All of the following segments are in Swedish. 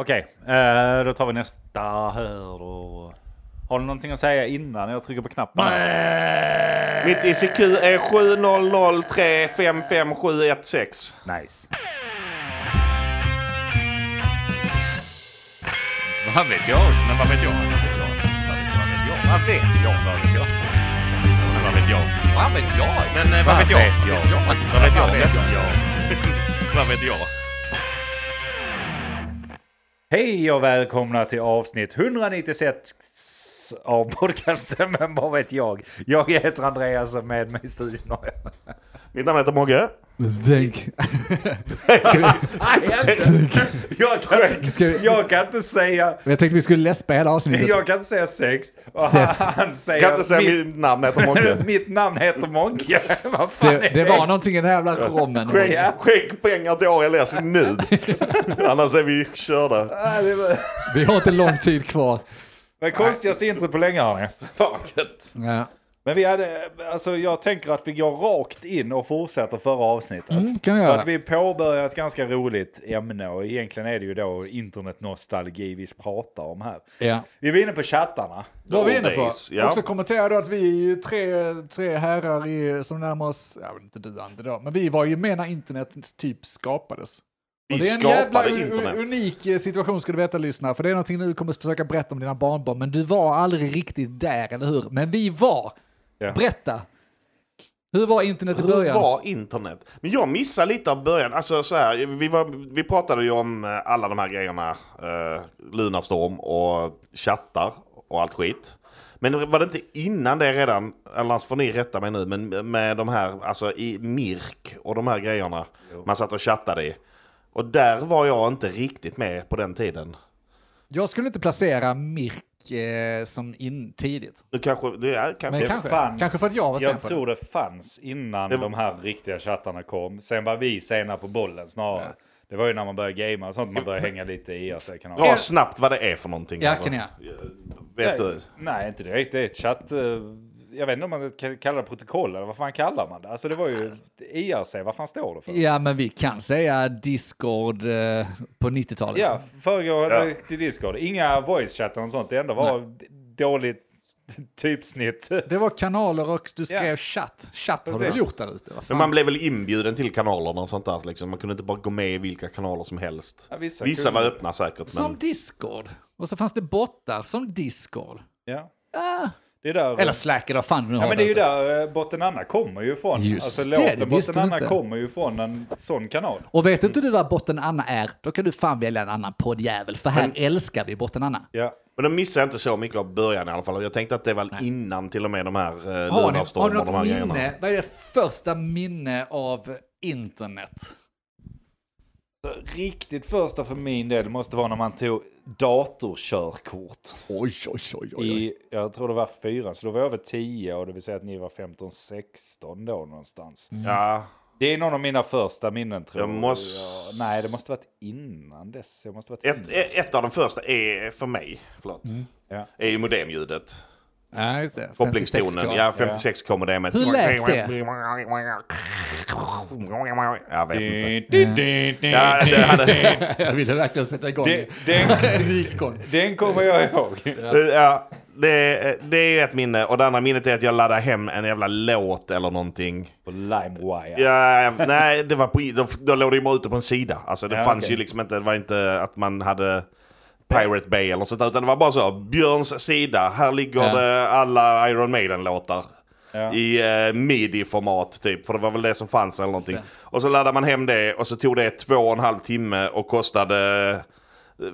Okej, eh, då tar vi nästa här då. Har du någonting att säga innan jag trycker på knappen? Mitt ICQ är 700355716. Nice. Vad vet jag? Men vad vet jag? Vad vet jag? Vad vet jag? Vad vet jag? Vad vet jag? Men vad vet jag? Vad vet jag? Eh, vad vet jag? Vad vet jag? Hej och välkomna till avsnitt 196 av podcasten Men vad vet jag? Jag heter Andreas och med mig i studion har jag... Mitt namn heter Mogge. Tänk. jag, kan, jag kan inte säga... Jag tänkte vi skulle läspa hela avsnittet. Jag kan inte säga sex. Och han säger... Kan inte säga mitt, mitt namn heter Mogge. mitt namn heter Mogge. Vad fan Det, är det var någonting i den här jävla rommen. Skänk, skänk pengar till ALS nu. Annars är vi körda. Det. Vi har inte lång tid kvar. Men konstigaste introt på länge hörni. Fan vad gött. Ja. Men vi hade, alltså jag tänker att vi går rakt in och fortsätter förra avsnittet. Mm, kan vi För att vi påbörjar ett ganska roligt ämne och egentligen är det ju då internetnostalgi vi pratar om här. Ja. Vi var inne på chattarna. Då var vi inne på. ja. Också kommentera då att vi är ju tre, tre herrar i, som närmar oss, jag vet inte du Ante då, men vi var ju med när internet typ skapades. Vi Och det är en jävla internet. unik eh, situation ska du veta lyssna, för det är någonting du kommer att försöka berätta om dina barnbarn, men du var aldrig riktigt där, eller hur? Men vi var. Ja. Berätta. Hur var internet i Hur början? var internet? Men jag missade lite av början. Alltså så här, vi, var, vi pratade ju om eh, alla de här grejerna. Uh, Lunarstorm och chattar och allt skit. Men var det inte innan det redan, annars får ni rätta mig nu, men med de här, alltså i Mirk och de här grejerna man satt och chattade i. Och där var jag inte riktigt med på den tiden. Jag skulle inte placera Mirk eh, som in tidigt. Nu kanske, det är kanske... Men Det kanske, fanns- kanske för att jag var sen Jag på tror det fanns innan Det var- de här riktiga chattarna kom. Sen var vi sena på bollen snarare. Det var ju när man började gamea och sånt man började hänga lite i IRC-kanaler. Dra snabbt vad det är för någonting. Ja, kan jag. Vet nej, du? Nej, inte direkt. Det är ett chatt... Jag vet inte om man kan kalla det protokoll eller vad fan kallar man det? Alltså det var ju IRC, vad fan står det för? Ja, men vi kan säga Discord eh, på 90-talet. Ja, föregår Ja. till Discord. Inga voice-chattar och sånt. Det enda var d- dåligt typsnitt. Det var kanaler och du skrev Ja. chatt. Chatt har du Precis. väl gjort där ute? Men man blev väl inbjuden till kanalerna och sånt där. Liksom. Man kunde inte bara gå med i vilka kanaler som helst. Ja, vissa Vissa var öppna säkert. Som Men... Discord. Och så fanns det bottar som Discord. Ja. Ah. Det är där... Eller Slack, eller fan nu Ja har men det är ju där. där eh, Botten Anna kommer ju ifrån. Just alltså det, det visste Botten du Anna inte. kommer ju från en sån kanal. Och vet inte du vad Botten Anna är, då kan du fan välja en annan poddjävel. För här älskar vi Botten Anna. Ja. men de missade inte så mycket av början i alla fall. Jag tänkte att det var innan till och med de här uh, Har ni, har ni något grejerna. minne? Vad är det första minne av internet? Riktigt första för min del måste vara när man tog datorkörkort. Oj, oj, oj, oj. I, jag tror det var fyra, så då var jag över 10 och det vill säga att ni var 15-16 då någonstans. Ja, Det är någon av mina första minnen tror Jag jag. måste- Nej, det måste varit innan dess. Jag måste varit ett, innan. ett- av de första är för mig, förlåt, Ja. är ju modemljudet. Ja, just det. Kopplingstonen. 56K. Ja, 56 kommer det med. Hur lät det? Jag vet inte. Ja, det hade... Jag ville verkligen sätta igång Den, den, den kommer jag ihåg. Ja, det, det är ett minne. Och det andra minnet är att jag laddade hem en jävla låt eller någonting. På LimeWire. Ja, nej, det var på, då, då låg det ju bara ute på en sida. Alltså det Ja, fanns okej. ju liksom inte, det var inte att man hade Pirate Bay eller sånt utan det var bara så, Björns sida, här ligger Ja. det alla Iron Maiden-låtar. Ja. I eh, midi-format typ, för det var väl det som fanns eller någonting. Och så laddade man hem det och så tog det två och en halv timme och kostade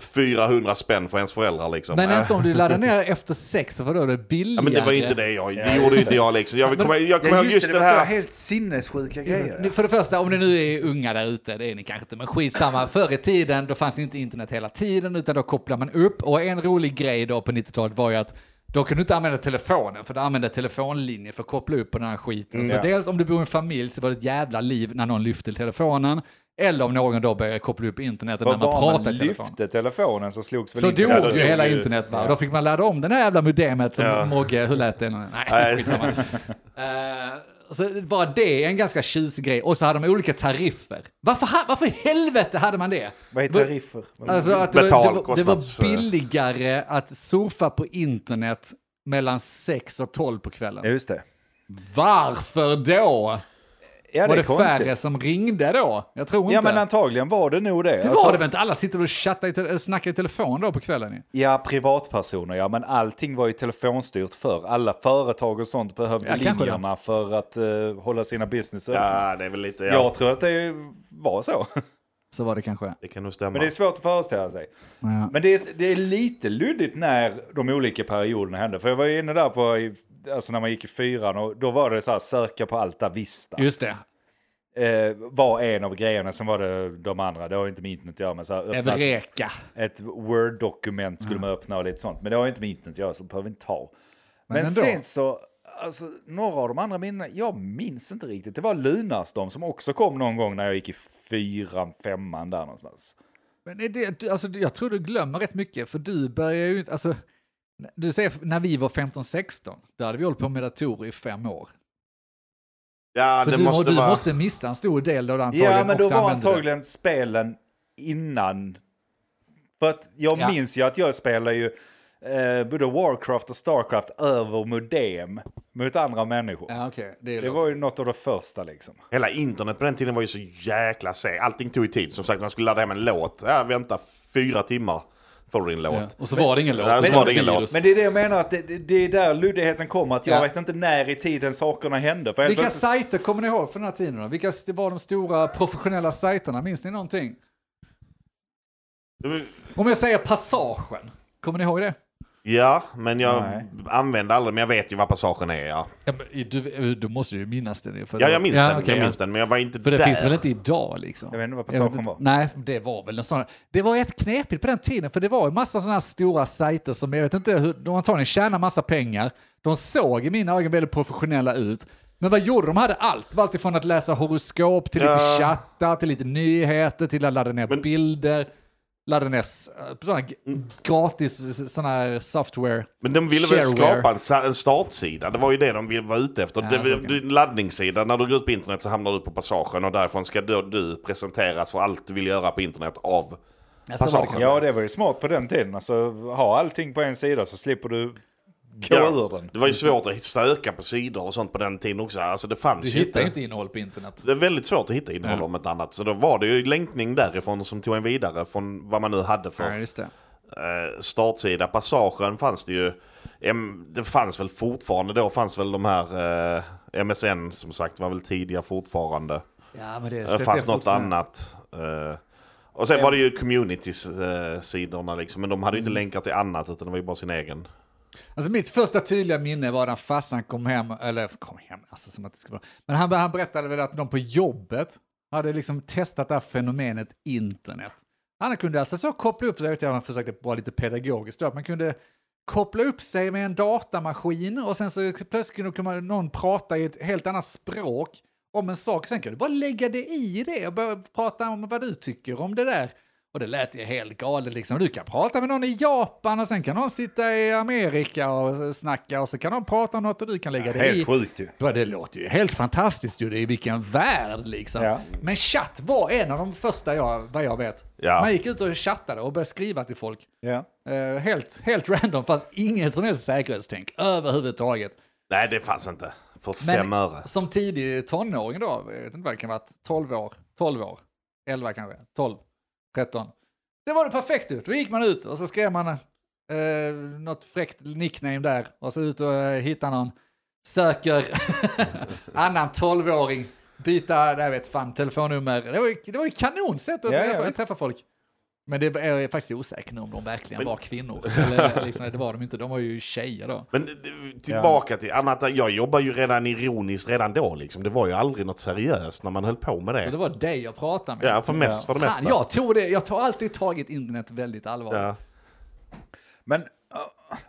400 spänn för ens föräldrar liksom. Men inte om du laddar ner efter sex, för då är det billigare. Ja, men det var ju inte det jag, det gjorde ju inte jag liksom. Jag kommer jag kommer ihåg just det här. helt sinnessjuka grejer. För det första, om ni nu är unga där ute, det är ni kanske inte, men skitsamma. Förr i tiden, då fanns ju inte internet hela tiden, utan då kopplar man upp. Och en rolig grej då på 90-talet var ju att då kunde du inte använda telefonen, för du använde telefonlinjen för att koppla upp på den här skiten. Så ja. dels om du bor i en familj så var det ett jävla liv när någon lyfte telefonen. Eller om någon då började koppla upp internetet när man pratade i telefon. lyfte telefonen så slogs väl Så internet dog ju hela internet va? ja. Då fick man ladda om den här jävla modemet som Ja. Mogge, hur lät det? Nej, Nej. skitsamma. Eh, Så bara det är en ganska tjusig grej. Och så hade de olika tariffer. Varför, varför i helvete hade man det? Vad är tariffer? Alltså att det, var, Betal- det, var, det var billigare att surfa på internet mellan 6 och 12 på kvällen. Just det. Varför då? Ja, var det det är färre som ringde då? Jag tror Ja, inte. men antagligen var det nog det. det Alltså, var det väl inte? Alla sitter och chattar i te- snackar i telefon då på kvällen. Ja, privatpersoner, ja, men allting var ju telefonstyrt för Alla företag och sånt behövde Ja, linjerna för att eh, hålla sina business. Ja, det är väl lite... Ja, Jag tror att det var så. Så var det kanske. det kan nog stämma. Men det är svårt att föreställa sig. Ja. Men det är, det är lite luddigt när de olika perioderna hände. För jag var ju inne där på, alltså när man gick i fyran och då var det så här söka på Alta Vista. Just det. Eh, var en av grejerna, sen var det de andra. Det har ju inte med internet att göra. Men så här, öppna ett, Word-dokument skulle man öppna och lite sånt. Men det har ju inte med internet att göra så det behöver vi inte ta. Men, ändå. sen så, alltså några av de andra minnena, jag minns inte riktigt. Det var Lunarstorm som också kom någon gång när jag gick i fyran, femman där någonstans. Men är det, alltså, jag tror du glömmer rätt mycket, för du börjar ju inte, alltså, du säger när vi var 15-16, då hade vi hållit på med datorer i fem år. ja, så det du, måste må- du vara... måste missa en stor del då du antagligen Ja, men då var använde det. antagligen spelen innan. För att jag Ja. minns ju att jag spelade ju eh, både Warcraft och Starcraft över modem mot andra människor. Ja, okej. Det, Det var ju något av det första liksom. Hela internet på den tiden var ju så jäkla seg. Allting tog ju tid. Som sagt, man skulle ladda hem en låt. Ja, vänta fyra timmar får du din låt. Ja. Och så var det ingen låt. Ja, så det var det ingen låt. Men det är det jag menar, att det, det, är där luddigheten kommer. Att jag Ja. vet inte när i tiden sakerna hände. Vilka plötsligt- sajter kommer ni ihåg från den här tiden då? Vilka var de stora professionella sajterna? Minns ni någonting? Om jag säger Passagen, kommer ni ihåg det? Ja, men jag Nej. använde aldrig, men jag vet ju vad passagen är. Ja, Ja, men du, du måste ju minnas det. För ja det- jag minns ja, den. okej, jag ja. minns den, men jag var inte För det där. finns väl inte idag liksom? Jag vet inte vad passagen vet var. Nej, det var väl en sån. Det var rätt knepigt på den tiden, för det var en massa sådana här stora sajter som jag vet inte hur, de antagligen tjänar massa pengar. De såg i mina ögon väldigt professionella ut. Men vad gjorde de? De hade allt. Det var allt ifrån att läsa horoskop till lite Ja. chattar, till lite nyheter, till att ladda ner Men- bilder. Ladda ner sådana gratis sådana här software. Men de ville väl skapa en, startsida. Det var ju det de ville vara ute efter. Ja, det, laddningssida, när du går ut på internet så hamnar du på passagen och därifrån ska du, du presenteras för allt du vill göra på internet av Ja, så var det passagen. Ja, det var ju smart på den tiden. Alltså, ha allting på en sida så slipper du gå ur den. Det var ju svårt att söka på sidor och sånt på den tiden också. Alltså det Du fanns ju hittar inte. ju inte innehåll på internet. Det är väldigt svårt att hitta innehåll Ja. om ett annat. Så då var det ju länkning därifrån som tog en vidare från vad man nu hade för Ja, just det. eh, startsida. Passagen fanns det ju. Det fanns väl fortfarande då fanns väl de här eh, MSN som sagt var väl tidiga fortfarande. Ja, men det, Det sätter fanns något annat. eh, och sen var det ju communities-sidorna liksom. Men de hade ju Mm. inte länkar till annat utan det var ju bara sin egen. Alltså mitt första tydliga minne var när farsan kom hem, eller kom hem, alltså som att det skulle vara. Men han, han berättade väl att de på jobbet hade liksom testat det här fenomenet internet. Han kunde alltså så koppla upp sig, jag vet inte, han försökte vara lite pedagogiskt då, att man kunde koppla upp sig med en datamaskin och sen så plötsligt kunde någon prata i ett helt annat språk om en sak. Sen kan du bara lägga det i det och börja prata om vad du tycker om det där. Och det lät ju helt galet liksom. Du kan prata med någon i Japan och sen kan någon sitta i Amerika och snacka och så kan de prata om något och du kan lägga det i. Helt sjukt ju. Ja, det låter ju helt fantastiskt ju. Det är vilken värld liksom. Ja. Men chatt var en av de första jag, vad jag vet. Ja. Man gick ut och chattade och började skriva till folk. Ja. Eh, helt, helt random, fast ingen som helst säkerhetstänk överhuvudtaget. Nej det fanns inte. För Men fem öre. som tidig tonåring då, jag vet inte vad det kan vara, 12 år, 12 år, 11 kanske, 12, 13. Det var det perfekt ut. Då gick man ut och så skrev man eh, något fräckt nickname där och så ut och eh, hitta någon, söker annan 12-åring, byta, jag vet fan, telefonnummer. Det var ju, det var ju kanonsätt att Ja, ja, träffa, visst. träffa folk. Men det är jag faktiskt osäker om de verkligen var kvinnor. Eller liksom, det var de inte, de var ju tjejer då. Men eh, tillbaka till annat. Jag jobbar ju redan ironiskt redan då liksom. Det var ju aldrig något seriöst när man höll på med Och det det. var dig jag pratade med. Ja, för, mest, för det mesta. Jag tog det, jag tar alltid tagit internet väldigt allvarligt. Ja. Men uh,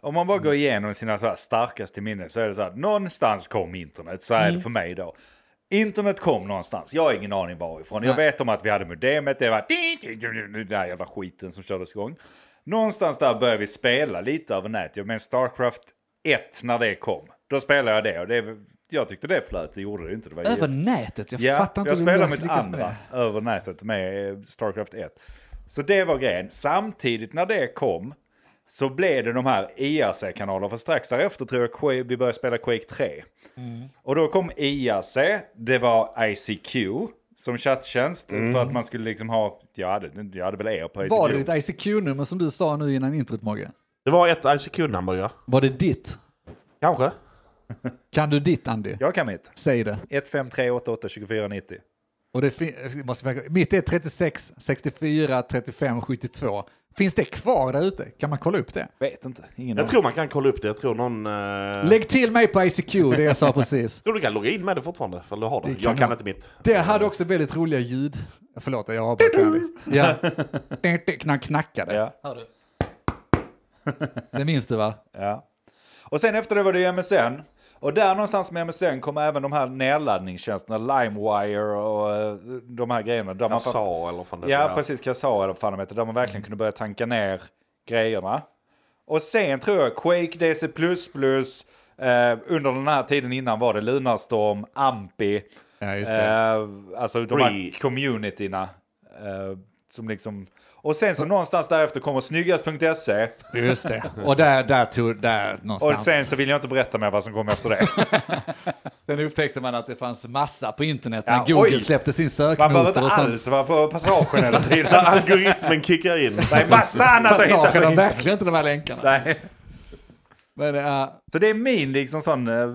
om man bara går igenom sina så här starkaste minnen så är det så att någonstans kom internet, så är det för mig då. Internet kom någonstans, jag har ingen aning varifrån. Jag Nej. vet om att vi hade modemet, det var den där jävla skiten som kördes igång. Någonstans där började vi spela lite över nätet. Jag menar Starcraft 1 när det kom. Då spelade jag det och det, jag tyckte det flöt, det gjorde det inte. Det var Över jätte- nätet, jag Ja, fattar inte jag spelade mitt andra över nätet med eh, Starcraft 1. Så det var grejen. Samtidigt när det kom så blev det de här IRC-kanalerna. För strax därefter tror jag vi började spela Quake 3. Mm. Och då kom IRC, det var ICQ som chatttjänst. För att man skulle liksom ha, jag hade, jag hade väl er på ICQ. Var det ditt ICQ-nummer som du sa nu innan introt Mogge? Det var ett ICQ-nummer ja. Var det ditt? Kanske. Kan du ditt Andy? Jag kan mitt. Säg det. 15388 2490. Och det fin- måste mitt är 36, 64, 35, 72. Finns det kvar där ute? Kan man kolla upp det? Vet inte, ingen Jag tror man kan kolla upp det. Jag tror någon... Uh... Lägg till mig på ICQ, det jag sa precis. tror du kan logga in med det fortfarande, för du har det. Det kan jag kan man. inte mitt. Det hade också väldigt roliga ljud. Förlåt, jag avbröt Andy. Ja. När han knackade. Ja. Hör du? Det minns du va? Ja. Och sen efter det var det MSN. Och där någonstans med MSN kom även de här nedladdningstjänsterna, LimeWire och eh, de här grejerna. Där man sa eller fan det Ja, var. precis. Kazaa eller vad fan de heter. Där man verkligen kunde börja tanka ner grejerna. Och sen tror jag Quake, DC++, eh, under den här tiden innan var det Lunarstorm, Ampi. Ja, just det. Eh, alltså de här Free. communityna. Eh, som liksom... Och sen så någonstans därefter kommer snyggast.se. Just det. Och där, där tog, där Och någonstans. sen så vill jag inte berätta mer vad som kom efter det. Sen upptäckte man att det fanns massa på internet Ja, när Google oj. släppte sin Man behöver sökmotor inte och sånt. alls vara på passagen hela tiden. Algoritmen kickar in. Det är massa annat att hitta Passagen har verkligen inte de här länkarna. Nej. Men, uh, Så det är min liksom sån... eh,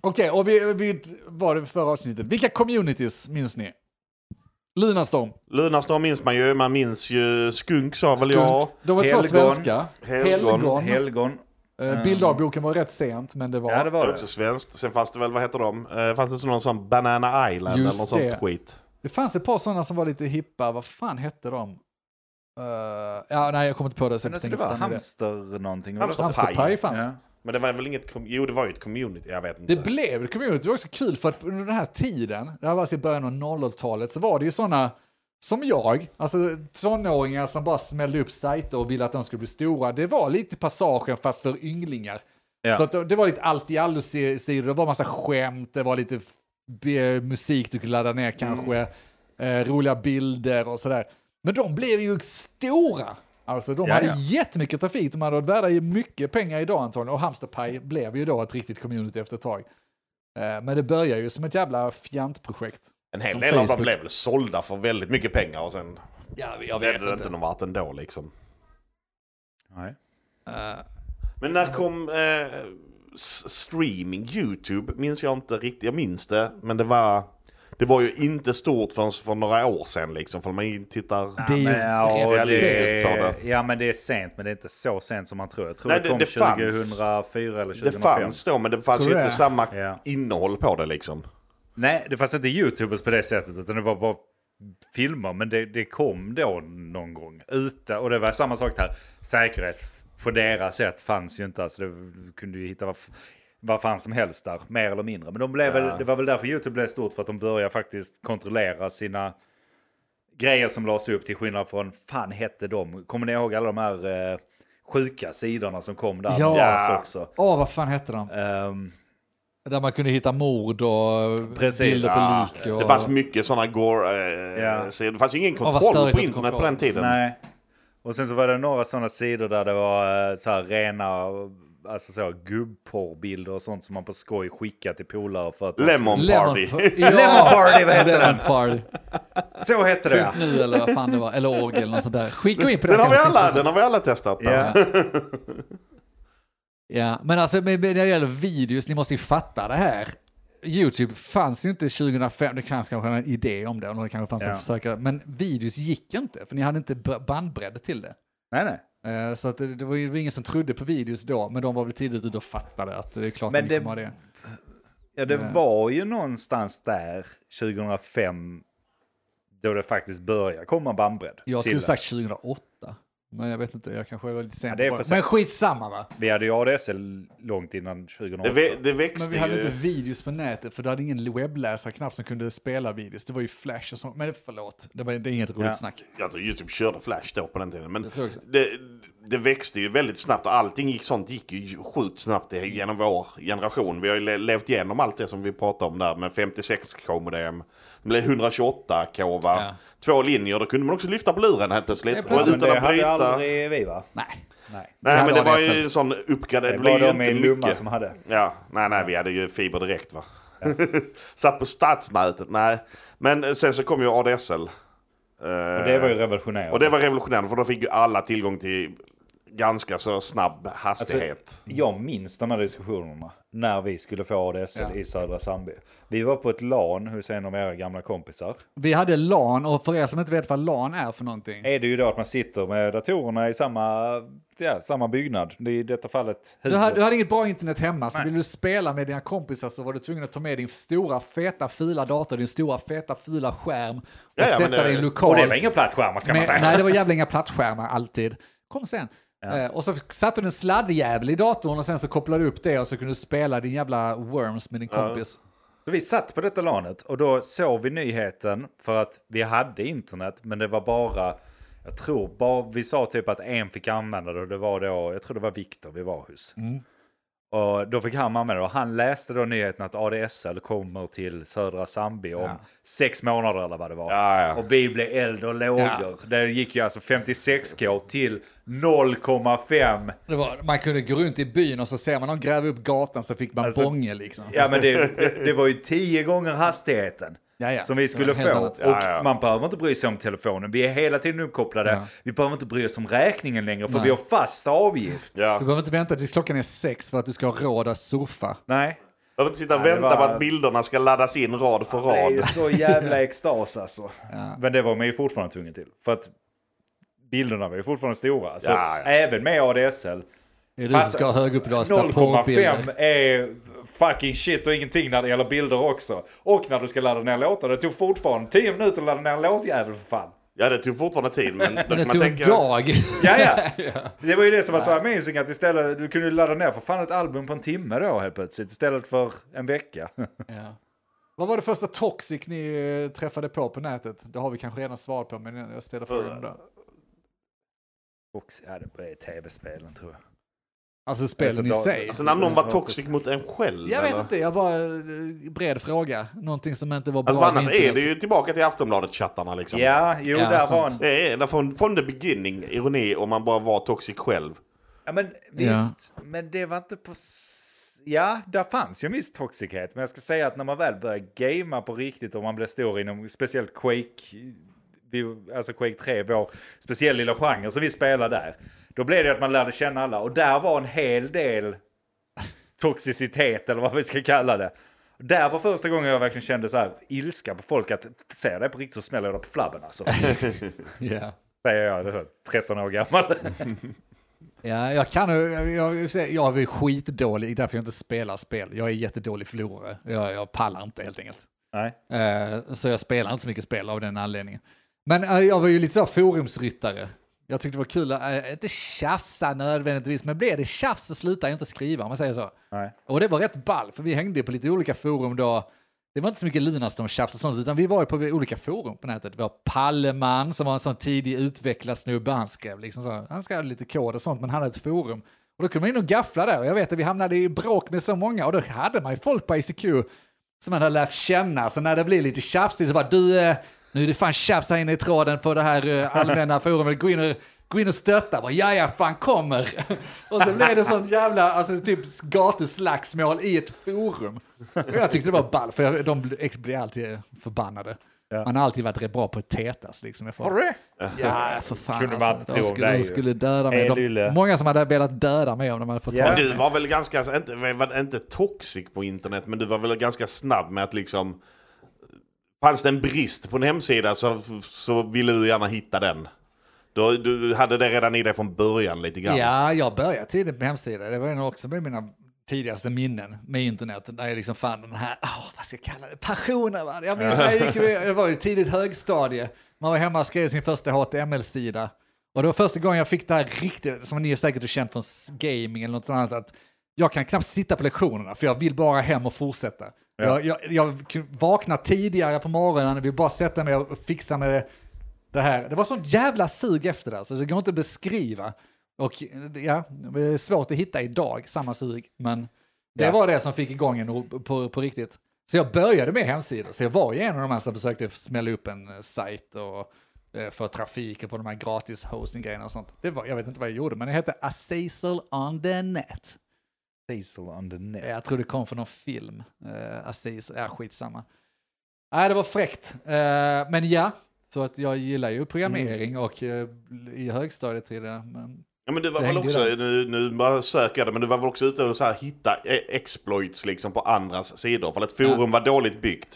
Okej, och vi, vi var det förra avsnittet. Vilka communities minns ni? Lunarstorm. Lunarstorm minns man ju. Man minns ju Skunk sa väl jag. De var två svenska. Helgon. Helgon. Helgon. Eh, Bilddagboken var rätt sent, men det var... Ja, det var det. också svenskt. Sen fanns det väl, vad heter de? Eh, fanns det så någon sån Banana Island Just eller något sånt det. skit? Det fanns ett par sådana som var lite hippa. Vad fan hette de? Eh, ja, nej, jag kommer inte på det. Så Men det var det. hamster någonting. Hamster- Hamsterpaj fanns. Ja. Men det var väl inget... Jo, det var ju ett community. Jag vet inte. Det blev ett community. Det var också kul för att under den här tiden, det här var alltså i början av 00-talet, så var det ju sådana som jag, alltså tonåringar som bara smällde upp sajter och ville att de skulle bli stora. Det var lite passagen fast för ynglingar. Ja. Så det- det var lite allt i allo-sidor, det var massa skämt, det var lite musik du kunde ladda ner kanske, eh, roliga bilder och sådär. Men de blev ju stora. Alltså de Ja, hade ja. jättemycket trafik, de hade varit värda mycket pengar idag antagligen. Och Hamsterpaj blev ju då ett riktigt community efter ett tag. Eh, Men det börjar ju som ett jävla fjantprojekt. En hel del av dem Facebook. blev väl sålda för väldigt mycket pengar och sen Ja, jag blev det inte någon vart ändå liksom. Nej. Eh, Men när kom s- streaming, YouTube, minns jag inte riktigt. Jag minns det, men det var... Det var ju inte stort förrän för några år sedan liksom. För man tittar... Det är ju ja, realistiskt det. ja, men det är sent, men det är inte så sent som man tror. Jag tror Nej, det det- kom det fanns. 2004 eller 2005. Det fanns då, men det fanns Tror ju inte samma Ja. innehåll på det liksom. Nej, det fanns inte YouTubers på det sättet, utan det var bara filmer. Men det, det kom då någon gång ute. Och det var samma sak här. Säkerhet på deras sätt fanns ju inte. Alltså det, du kunde ju hitta vad, fan som helst där, mer eller mindre. Men de blev Ja. väl, det var väl därför YouTube blev stort, för att de började faktiskt kontrollera sina grejer som lades upp till skillnad från, fan hette de? Kommer ni ihåg alla de här eh, sjuka sidorna som kom där? Ja. också. Åh, vad fan hette de? Ehm, Där man kunde hitta mord och Precis. bilder på Ja, lik. Och... Det fanns mycket sådana gore... Eh. Det fanns ju ingen kontroll på internet på den tiden. Nej. Och sen så var det några sådana sidor där det var eh, så här rena alltså så, gubbporrbilder och sånt som man på skoj skickade till polare för att... Lemon Party. Ja, Lemon Party, vad heter den? Party. Så hette det ja. Nu eller vad fan det var. Eller orgel eller sånt där. Skicka in på Den har, vi alla, den har vi alla testat. ja. Ja, men alltså med- med- när det gäller videos, ni måste ju fatta det här. YouTube fanns ju inte 2005, det fanns kanske en idé om det, och det kanske fanns Ja. en försökare, men videos gick inte, för ni hade inte bandbredd till det. Nej, nej. Eh, Så att det, det var ju ingen som trodde på videos då, men de var väl tidigt ute och fattade att det är klart Men att det- kommer det. Ja, det Ja. var ju någonstans där 2005 då det faktiskt började komma bandbredd. Jag skulle sagt 2008, men jag vet inte, jag kanske var lite sen. Ja, på. Men skitsamma va? Vi hade ju ADSL långt innan 2008. Det, ve- det Men växte vi hade ju. inte videos på nätet, för du hade ingen webbläsarknapp som kunde spela videos. Det var ju flash och sånt. Men förlåt, det, var, det är inget roligt Ja. snack. Jag tror YouTube körde Flash då på den tiden. Men Det tror jag också. Det, växte ju väldigt snabbt och allting gick sånt gick ju sjukt snabbt genom vår generation. Vi har ju le- levt igenom allt det som vi pratade om där med 56k modem. Det blev 128k va? Ja. Två linjer, då kunde man också lyfta på luren helt plötsligt. Ja, precis. Men utan det att hade bryta. aldrig vi va? Nej. Nej. Nej men det var ju en sån uppgradering. Det Det blev ju inte Lumma mycket. som hade. Ja, nej nej vi hade ju fiber direkt va. Satt på stadsnätet, nej. Men sen så kom ju ADSL. Och det var ju revolutionerande. Och det var revolutionerande för då fick ju alla tillgång till ganska så snabb Alltså, hastighet. jag minns de här diskussionerna när vi skulle få ADSL Ja. i södra Sandby. Vi var på ett LAN hos en av era gamla kompisar. Vi hade LAN och för er som inte vet vad LAN är för någonting. Är det ju då att man sitter med datorerna i samma, ja, samma byggnad. Det är i detta fallet huset. Du hade, du hade inget bra internet hemma, så Nej. ville du spela med dina kompisar så var du tvungen att ta med din stora feta fula dator, din stora feta fula skärm och Ja, ja, men sätta det- dig i en Och lokal. det var inga plattskärmar ska man med, säga. nej, det var jävla inga plattskärmar alltid. Kom sen. Eh, och så satte du en sladdjävel i datorn och sen så kopplade du upp det och så kunde du spela din jävla Worms med din kompis. Så vi satt på detta LANet och då såg vi nyheten för att vi hade internet men det var bara, jag tror bara, vi sa typ att en fick använda det och det var då, jag tror det var Viktor vi var hos. Och då fick han använda det och han läste då nyheten att ADSL kommer till södra Zambia om Ja. sex månader eller vad det var. Ja, ja. Och vi blev eld och lågor. Ja. Det gick ju alltså 56k till 0,5. Det var, man kunde gå runt i byn och så ser man någon gräva upp gatan så fick man Alltså, bånge liksom. Ja men det, det, det var ju tio gånger hastigheten. Ja, ja. Som vi Det skulle få. annat. Och Ja, ja. man behöver inte bry sig om telefonen. Vi är hela tiden uppkopplade. Ja. Vi behöver inte bry oss om räkningen längre för Nej. vi har fast avgift. Ja. Du behöver inte vänta tills klockan är sex för att du ska ha råd att surfa. Nej. Jag vill inte sitta och Nej, det vänta på var- att bilderna ska laddas in rad för Det är rad. så jävla extas alltså. Men det var man ju fortfarande tvungen till. För att bilderna var ju fortfarande stora. Så Ja, ja. även med ADSL. Det är du som ska ha högupplösta 0,5 porrbilder. är fucking shit och ingenting när det gäller bilder också. Och när du ska ladda ner låtar. Det tog fortfarande 10 minuter att ladda ner en låtjävel för fan. Ja det tog fortfarande tid men då Men det kan man tog en tänka... dag. Ja, ja. Det var ju det som var så amazing att istället, du kunde ladda ner för fan ett album på en timme då helt plötsligt istället för en vecka. Ja. Vad var det första Toxic ni eh, träffade på på nätet? Det har vi kanske redan svarat på, men jag ställer frågan där. Och ja, det är tv-spelen tror jag. Alltså spelen i Alltså, sig. Alltså när någon var toxic mot en själv Jag vet eller? inte, jag bara eh, bred fråga. Någonting som inte var bra Alltså annars är det ju tillbaka till Aftonbladet-chattarna liksom. Ja, jo, Ja, där var en... Det är där från, från the beginning, ironi, om man bara var toxic själv. Ja, men visst. Men det var inte på... Ja, där fanns ju en viss toxichet. Men jag ska säga att när man väl börjar gamea på riktigt och man blir stor inom speciellt Quake, vi- alltså Quake 3, vår speciell lilla genre som vi spelar där. Då blev det att man lärde känna alla. Och där var en hel del toxicitet eller vad vi ska kalla det. Där var första gången jag verkligen kände så här ilska på folk att ser det på riktigt så smäller jag det på flabben alltså. Ja. Säger jag, det är så, 13 år gammal. Ja, jag kan jag, jag, jag, är skitdålig, därför jag inte spelar spel. Jag är jättedålig förlorare. Jag, jag pallar inte helt enkelt. Nej. Eh, så jag spelar inte så mycket spel av den anledningen. Men eh, jag var ju lite så forumsryttare. Jag tyckte det var kul att, äh, inte tjafsa nödvändigtvis, men blir det tjafs så slutar jag inte skriva om man säger så. Nej. Och det var rätt ball, för vi hängde ju på lite olika forum då. Det var inte så mycket Lunarstorm tjafs och sånt, utan vi var ju på olika forum på nätet. Det var Palleman som var en sån tidig utvecklad snubbe, han skrev liksom så, han skrev lite kod och sånt, men han hade ett forum. Och då kunde man in och gaffla där, och jag vet att vi hamnade i bråk med så många, och då hade man ju folk på ICQ som man hade lärt känna, så när det blir lite tjafsigt så bara du, eh, nu är det fan tjafs här inne i tråden på det här eh, allmänna forumet, gå in och Gå in och stötta, bara ja ja fan kommer. Och så blev det sånt jävla, alltså typ gatuslagsmål i ett forum. Och jag tyckte det var ball, för jag, de blir- alltid förbannade. Ja. Man har alltid varit rätt bra på att tetas liksom. Har du det? Ja, för fan Kunde man inte De skulle, de skulle döda mig. De, många som hade velat döda mig om de hade fått Ja. du var väl ganska, inte, var inte toxic på internet, men du var väl ganska snabb med att liksom... Fanns det en brist på en hemsida så, så ville du gärna hitta den. Du, du hade det redan i dig från början lite grann. Ja, jag började tidigt med hemsida. Det var nog också med mina tidigaste minnen med internet. Där jag liksom fann den här, oh, vad ska jag kalla det, passionen. Va? Jag minns när jag gick, det var ju tidigt högstadie. Man var hemma och skrev sin första HTML-sida. Och det var första gången jag fick det här riktigt, som ni säkert har känt från gaming eller något annat, att jag kan knappt sitta på lektionerna för jag vill bara hem och fortsätta. Ja. Jag, jag, jag vaknar tidigare på morgonen och vill bara sätta mig och fixa med det här. Det var sånt jävla sug efter det, så det går inte att beskriva. Och ja, det är svårt att hitta idag, samma sug, men det Ja. var det som fick igång en på, på, på riktigt. Så jag började med hemsidor, så jag var ju en av de här som försökte smälla upp en eh, sajt och eh, för trafiken på de här gratis hosting-grejerna och sånt. Det var, jag vet inte vad jag gjorde, men det hette Azazel on the net. Diesel on the net. Jag tror det kom från någon film. Uh, Aziz, ja skitsamma. Nej, det var fräckt. Eh, men ja, så att jag gillar ju programmering och eh, i högstadietiden. Men Ja, men du var väl också, det. nu, nu bara söker jag det, men du var väl också ute och så här, hitta eh, exploits liksom på andras sidor. För att forum var dåligt byggt.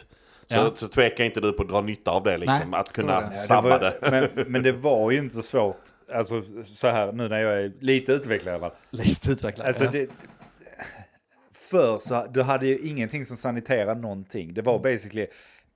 Så, Ja. så tvekar inte du på att dra nytta av det liksom. Nej, att kunna det. Ja, sabba det det. var, men, men det var ju inte så svårt. Alltså så här nu när jag är lite utvecklad i alla fall. lite utvecklad. Alltså ja. det, förr så du hade ju ingenting som saniterade någonting. Det var basically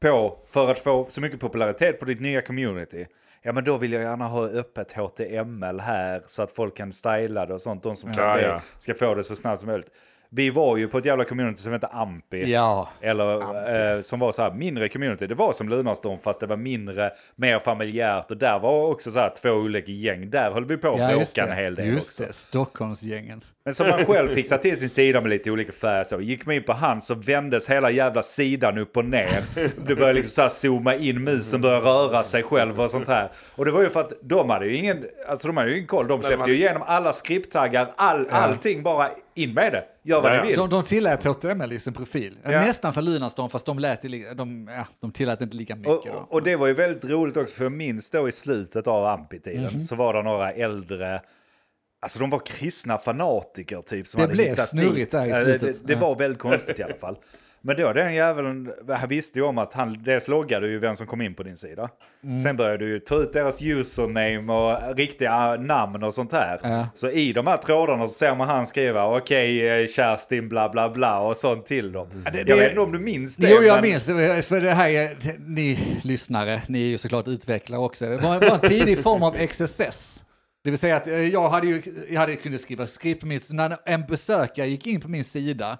på, för att få så mycket popularitet på ditt nya community. Ja men då vill jag gärna ha öppet HTML här så att folk kan styla det och sånt. De som kan Ja, det ja. ska få det så snabbt som möjligt. Vi var ju på ett jävla community som hette Ampi. Ja, Eller eh, som var så här mindre community. Det var som Lunarstorm fast det var mindre, mer familjärt. Och där var också så här två olika gäng. Där höll vi på att ja just bråka en hel det. del Just också. det, Stockholmsgängen. Men som man själv fixade till sin sida med lite olika färger så. Gick man in på hans så vändes hela jävla sidan upp och ner. Det började liksom så här zooma in, musen började röra sig själv och sånt här. Och det var ju för att de hade ju ingen, alltså de hade ju ingen koll. De släppte man- ju igenom alla skripttaggar, all, allting bara in med det. Gör vad Ja, ni ja. vill. De, de tillät HTML i sin profil. Ja. Nästan som Lunarstorm, fast de, lät, de, ja, de tillät inte lika mycket. Och, då. och, och det var ju väldigt roligt också, för jag minns då i slutet av Ampi-tiden Mhm. så var det några äldre, alltså de var kristna fanatiker typ. Som Det hade blev hittat snurrigt dit. där i det- slutet. Det, det var väldigt konstigt i alla fall. Men då den jäveln, han visste ju om att han, dels loggade ju vem som kom in på din sida. Mm. Sen började du ju ta ut deras username och riktiga namn och sånt här. Ja. Så i de här trådarna så ser man han skriva okej eh, Kerstin bla bla bla och sånt till dem. det- jag det- vet inte om du minns det. Jo, jag men- minns, för det här är, ni lyssnare, ni är ju såklart utvecklare också. Det var, var en tidig form av XSS. Det vill säga att eh, jag hade ju, jag hade kunnat skriva skript på mitt, så när en besökare gick in på min sida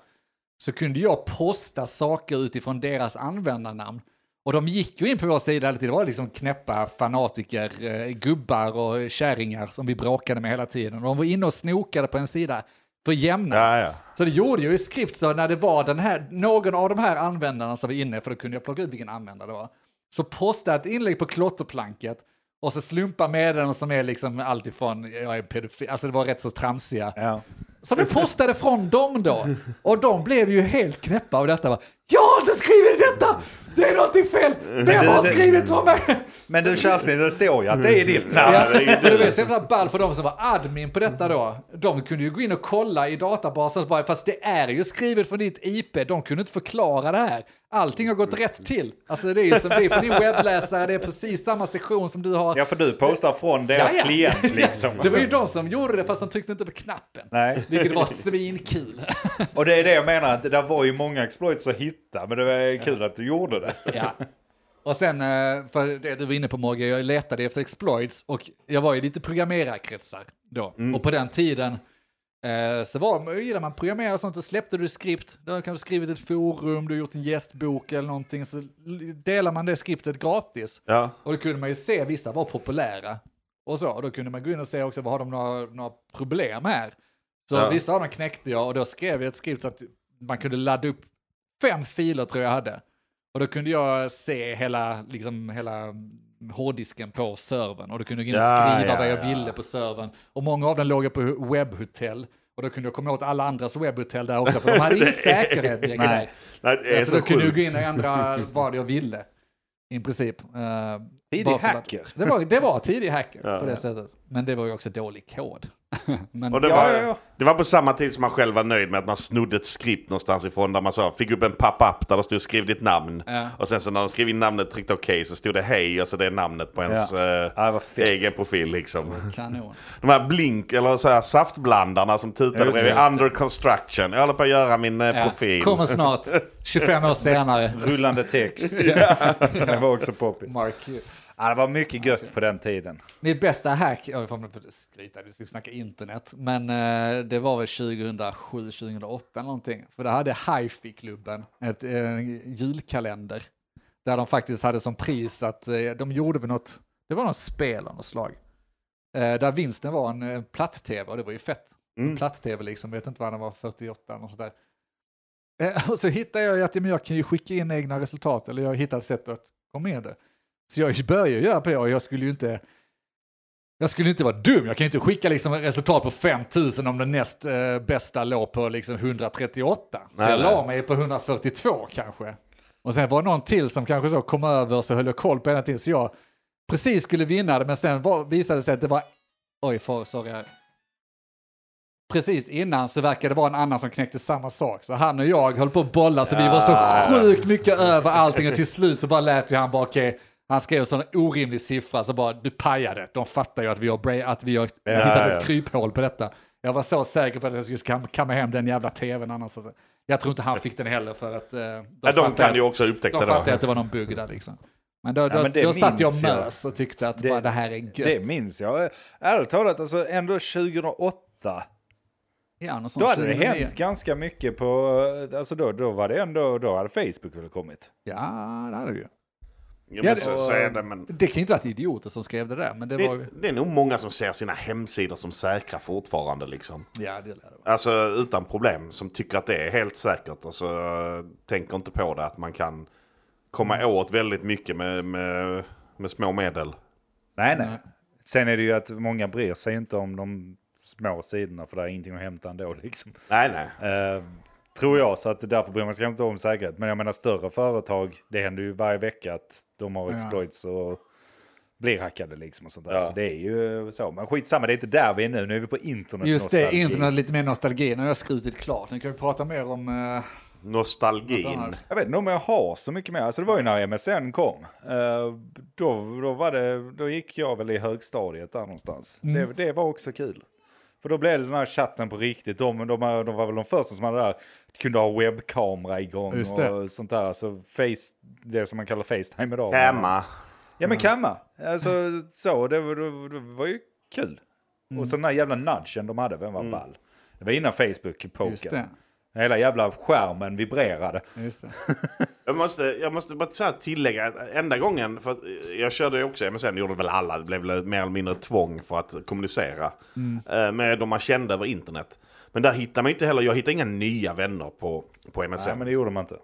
så kunde jag posta saker utifrån deras användarnamn. Och de gick ju in på vår sida det var liksom knäppa fanatiker, eh, gubbar och kärringar som vi bråkade med hela tiden. De var inne och snokade på en sida för jämna. Ja, ja. Så det gjorde jag i skript så när det var den här, någon av de här användarna som var inne, för då kunde jag plocka ut vilken användare det var, så postade jag ett inlägg på klotterplanket och så slumpa meddelanden som är liksom alltifrån, jag är pedofil, alltså det var rätt så tramsiga. Ja. Som jag postade från dem då. Och de blev ju helt knäppa av detta. Jag har inte skrivit detta! Det är någonting fel! Vem har skrivit från mig? Men du Kerstin, det står ju att det är ditt namn. Ja, det var så jävla ball för de som var admin på detta då. De kunde ju gå in och kolla i databasen, bara, fast det är ju skrivet från ditt IP, de kunde inte förklara det här. Allting har gått rätt till. Alltså det är ju som är för din webbläsare, det är precis samma sektion som du har. Ja, för du postar från deras Ja, ja. klient liksom. Det var ju de som gjorde det fast de tryckte inte på knappen. Nej. Vilket var svinkul. Och det är det jag menar, att det var ju många exploits att hitta, men det var kul att du gjorde det. Ja. Och sen, eh, för det du var inne på Morgan, jag letade efter exploits och jag var i lite programmerarkretsar då. Och på den tiden eh, så var, gillar man programmera och sånt, så släppte du skript, då har du kanske skrivit ett forum, du har gjort en gästbok eller någonting, så delar man det skriptet gratis. Ja. Och då kunde man ju se, vissa var populära. Och så, och då kunde man gå in och se också, vad har de några, några problem här? Så Ja. vissa av dem knäckte jag och då skrev jag ett skript så att man kunde ladda upp fem filer tror jag hade. Och då kunde jag se hela, liksom, hela hårddisken på servern och då kunde jag gå in och Ja, skriva ja, vad jag ja. ville på servern. Och många av dem låg på webbhotell. Och då kunde jag komma åt alla andras webbhotell där också, för de hade ingen säkerhet. Nej. Nej, det är Alltså, så då kunde jag gå in och ändra vad jag ville. I princip. Uh, Tidig hacker. Det var, det var tidig hacker på det sättet. Men det var ju också dålig kod. Men, Och det, Ja, var, ja, ja. det var på samma tid som man själv var nöjd med att man snodde ett skript någonstans ifrån där man sa, fick upp en pop-up där det stod skriv ditt namn. Ja. Och sen så när de skrev in namnet och tryckte okej så stod det hej och så det är namnet på ens eh, egen profil liksom. kanon. De här blink eller så här saftblandarna som tutade bredvid under construction. Jag håller på att göra min eh, Ja, profil. kommer snart, 25 år senare. Rullande text. det var också poppis. Mark. Ja, det var mycket gött på den tiden. Mitt bästa hack, jag får inte skryta, vi ska snacka internet, men eh, det var väl 2007, 2008 eller någonting. För det hade Hifi-klubben, ett eh, julkalender, där de faktiskt hade som pris att eh, de gjorde väl något, det var något spel av något slag. Eh, där vinsten var en platt-tv och det var ju fett. Mm. En platt-tv liksom, vet inte vad den var, 48 eller något sådär. Eh, och så hittade jag att jag kan ju skicka in egna resultat, eller jag hittade sätt att komma med det. Så jag började göra på det och jag skulle ju inte, jag skulle inte vara dum, jag kan ju inte skicka liksom resultat på 5000 om den näst eh, bästa låg på liksom 138. Så Nej, jag nej. la mig på 142 kanske. Och sen var det någon till som kanske så kom över så höll jag koll på hela tiden. Så jag precis skulle vinna det, men sen var, visade det sig att det var... Oj, för, sorry. Precis innan så verkade det vara en annan som knäckte samma sak. Så han och jag höll på att bolla, så vi var så sjukt mycket över allting. Och till slut så bara lät ju han bara okej. Han skrev en sån orimlig siffra, så bara du pajade. De fattar ju att vi har, bra- att vi har hittat ja. ett kryphål på detta. Jag var så säker på att jag skulle kam- kamma hem den jävla tvn annars. Alltså. Jag tror inte han fick den heller för att... eh, Ja, de fattade kan att- ju också de upptäcka fattade det. att det var någon bugg där liksom. Men då, då, men det då satt jag mös och tyckte att Det- bara, det här är gött. Det minns jag. Ärligt talat, alltså ändå 2008. ja, någon sån Då hade det 2009. hänt ganska mycket på, alltså då, då var det ändå, då hade Facebook väl kommit. Ja, det hade det ju. Ja, Ja, det- så, det, men Det kan ju inte varit idioter som skrev det där, men det, var det, ju... det är nog många som ser sina hemsidor som säkra fortfarande. Liksom. Ja, det lär det vara. Alltså utan problem, som tycker att det är helt säkert och så eh, tänker inte på det att man kan komma Mm. åt väldigt mycket med, med, med små medel. Nej, nej. Sen är det ju att många bryr sig inte om de små sidorna för det är ingenting att hämta ändå liksom. Nej, nej. Eh, tror jag, så att därför bryr man sig inte om säkerhet. Men jag menar större företag, det händer ju varje vecka att de har Ja. exploits och blir hackade liksom och sånt där. Ja. Så det är ju så. Men skitsamma, det är inte där vi är nu. Nu är vi på internet. Just det, nostalgi. internet lite mer nostalgi. Nu har jag skrutit klart. Nu kan vi prata mer om... eh, Nostalgin. Jag vet inte om jag har så mycket mer. Alltså det var ju när MSN kom. Eh, då, då, var det, då gick jag väl i högstadiet där någonstans. Mm. Det, det var också kul. För då blev det den här chatten på riktigt. De, de, de var väl de första som hade det där. Kunde ha webbkamera igång Just det. och sånt där. Så face, det som man kallar Facetime idag. Hemma. Ja men kamma. Alltså så, det, var- det, det var ju kul. Mm. Och så den där jävla nudgen de hade, vem var ball? Det var innan Facebook det. Hela jävla skärmen vibrerade. Just det. Jag måste, jag måste bara så tillägga att enda gången, för att jag körde ju också MSN, gjorde väl alla, det blev väl mer eller mindre tvång för att kommunicera eh, med de man kände över internet. Men där hittar man inte heller, jag hittar inga nya vänner på, på MSN. Nej men det gjorde man inte.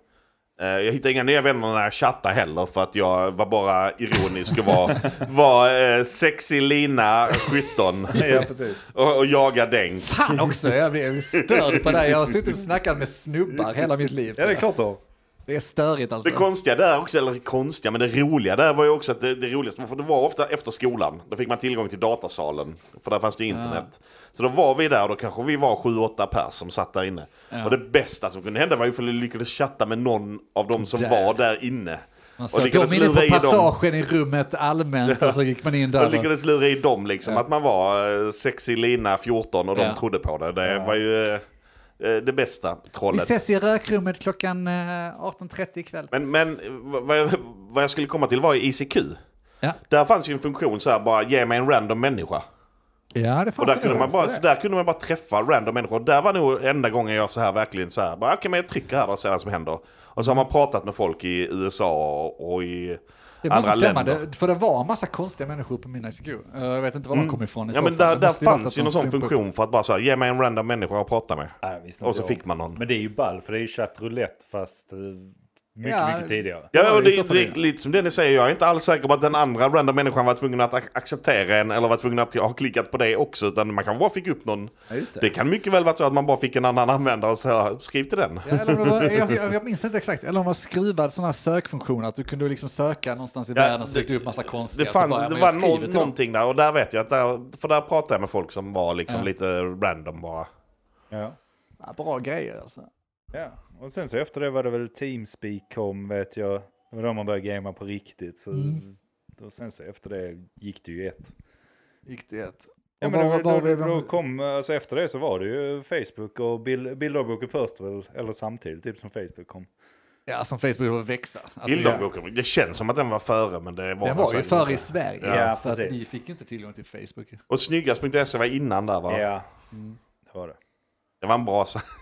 Eh, Jag hittade inga nya vänner när jag chattade heller för att jag var bara ironisk och var, var eh, sexy Lina 17 Ja precis. och, och jaga däng. Fan också, jag blev störd på det. Jag har suttit och snackat med snubbar hela mitt liv. Ja det är klart då. Det är störigt alltså. Det konstiga där också, eller konstiga, men det roliga där var ju också att det, det roligaste för det var ofta efter skolan. Då fick man tillgång till datasalen, för där fanns det internet. Så då var vi där och då kanske vi var sju, åtta pers som satt där inne. Ja. Och det bästa som kunde hända var ju att vi lyckades chatta med någon av dem som Där. var där inne. Man såg dem inne i på passagen i rummet allmänt och så gick man in där. Och lyckades lura i dem liksom, Ja. att man var eh, sexy Lina 14 och de Ja. trodde på det. Det var ju eh, det bästa Vi trollet. ses i rökrummet klockan eh, 18.30 ikväll. Men, men vad, jag, vad jag skulle komma till var i ICQ. Ja, Där fanns ju en funktion så här, bara ge mig en random människa. ja det fanns Och där det. kunde, man bara, så där kunde man bara träffa random människor. Där var nog enda gången jag så här verkligen så här, bara okej men jag trycker här och ser vad som händer. Och så har man pratat med folk i USA och i Det måste stämma, det, för det var en massa konstiga människor på min ICQ. Eh, Jag vet inte var de kom ifrån i Ja så men fall. där, Det där fanns ju någon sån funktion för att bara här, ge mig en random människa att prata med. Nej, visst Och så jag. fick man någon. Men det är ju ball för det är ju chattroulette fast eh, mycket, Ja. mycket tidigare. Ja, och det är det, så det, det. lite som det ni säger, jag är inte alls säker på att den andra random människan var tvungen att ac- acceptera en eller var tvungen att ha klickat på det också. Utan man kan bara fick upp någon. Ja, just det. Det kan mycket väl vara så att man bara fick en annan användare och sa skriv till den. Ja, eller det var, jag, jag, jag minns inte exakt, eller om det var skruvad sådana här sökfunktioner, att du kunde liksom söka någonstans i Ja, världen och så fick det- du upp massa Det, konstiga. fann, så bara, det var nå- någonting där och där vet jag att där, för där pratade jag med folk som var liksom Ja. lite random bara. Ja. Ja, bra grejer alltså. ja. Och sen så efter det var det väl Teamspeak kom vet jag. Det var då man började gamea på riktigt. Så, Mm. Och sen så efter det gick det ju ett. Gick det ett. Ja, men då, vad- då kom, alltså efter det så var det ju Facebook och bild, bilddagboken först väl, eller samtidigt, typ som Facebook kom. Ja, som Facebook var växa. Alltså, Bilddagboken, det känns som att den var före men det var Den var ju före i Sverige, Ja, för att vi fick ju inte tillgång till Facebook. Och snyggast.se var innan där va? Ja, det var det. Det var en bra sajt.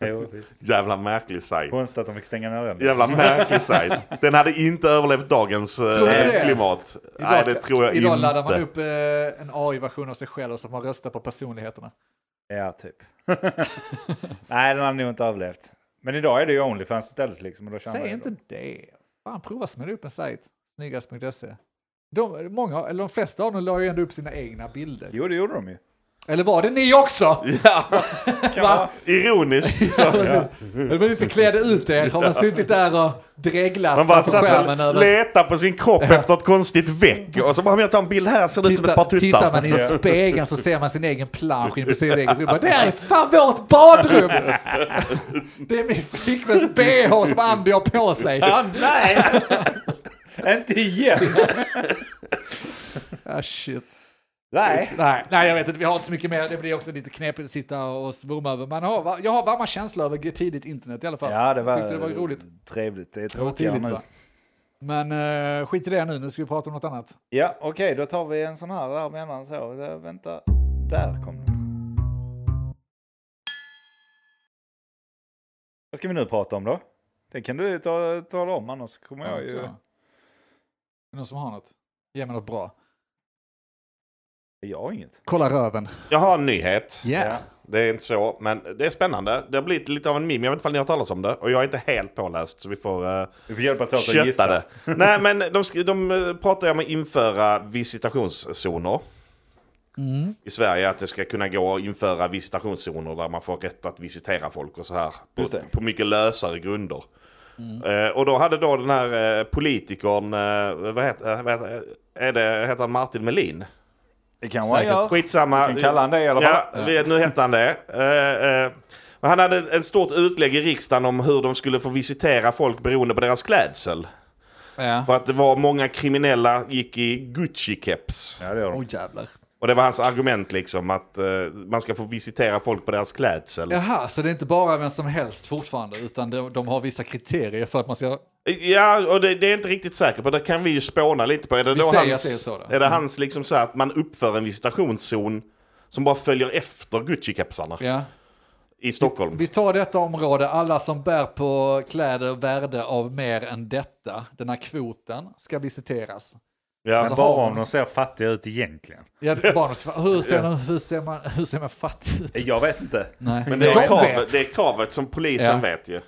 Jo, visst. Jävla märklig sajt. Konstigt att de fick stänga ner den. Jävla märklig sajt. Den hade inte överlevt dagens eh, Tror du inte det? klimat. Nej, det tror jag idag inte. laddar man upp eh, en AI-version av sig själv och så får man rösta på personligheterna. Ja, typ. Nej, den hade nog inte överlevt. Men idag är det ju Onlyfans istället liksom. Och då Säg inte ju det. Fan, prova smälla upp en sajt. Snyggast.se. De, många, eller de flesta av dem la ju ändå upp sina egna bilder. Jo, det gjorde de ju. Eller var det ni också? Ja, vara. ironiskt. Så. Eller var ni som klädde ut er? Har man suttit där och dreglat Man bara skärmen satt och över... letade på sin kropp efter ett konstigt väck. Och så bara, om jag tar en bild här ser det ut som ett par Tittar, tittar man tuttar. i spegeln så ser man sin egen plansch in på sitt eget rum. Bara, Det här är fan vårt badrum! Det är min flickväns bh som Andy har på sig. Ah, nej! inte igen! Ah, shit. Nej. Nej, nej, jag vet inte. Vi har inte så mycket mer. Det blir också lite knepigt att sitta och svurma över. Man har, jag har varma känslor över tidigt internet i alla fall. Ja, det var, Jag tyckte det var roligt. trevligt. Det är tråkigare tidigt nu. Men uh, skit i det nu, nu ska vi prata om något annat. Ja, okej, då tar vi en sån här där mellan så. Vänta, där kom den. Vad ska vi nu prata om då? Det kan du ta, tala om, annars kommer Ja, jag ju... jag. Någon som har något? Ge mig något bra. Jag har inget. Kolla röven. Jag har en nyhet. Yeah. Ja. Det är inte så, men det är spännande. Det har blivit lite av en meme. Jag vet inte om ni har talat om det. Och jag är inte helt påläst så vi får uh, Vi får hjälpas åt att gissa. det. Nej, men de, de eh, pratar ju om att införa visitationszoner. Mm. i Sverige att det ska kunna gå att införa visitationszoner där man får rätt att visitera folk och så här. På, på mycket lösare grunder. Eh, och då hade då den här eh, politikern, eh, vad heter, eh, vad heter, är det, heter han Martin Melin? Det kan Säkert. göra. Skitsamma. Vi kan kalla han det i alla fall. Ja, vi- nu hette han det. Eh, men han hade ett stort utlägg i riksdagen om hur de skulle få visitera folk beroende på deras klädsel. Ja. För att det var många kriminella gick i Gucci-keps. Ja, det gör de. Åh jävlar. Och det var hans argument liksom att eh, man ska få visitera folk på deras klädsel. Jaha, så det är inte bara vem som helst fortfarande, utan de, de har vissa kriterier för att man ska... Ja, och det, det är inte riktigt säker på. Det kan vi ju spåna lite på. Är det, Vi då hans, att det är så då. är det hans liksom så att man uppför en visitationszon som bara följer efter Gucci-kepsarna Ja. i Stockholm? Vi tar detta område, alla som bär på kläder värde av mer än detta, den här kvoten, ska visiteras. Ja, Alltså, om man- de ser fattiga ut egentligen. Ja, bara, hur, ser man, hur, ser man, hur ser man fattig ut? Jag vet inte. Nej. men det är, de kravet, vet. det är kravet som polisen Ja. vet ju.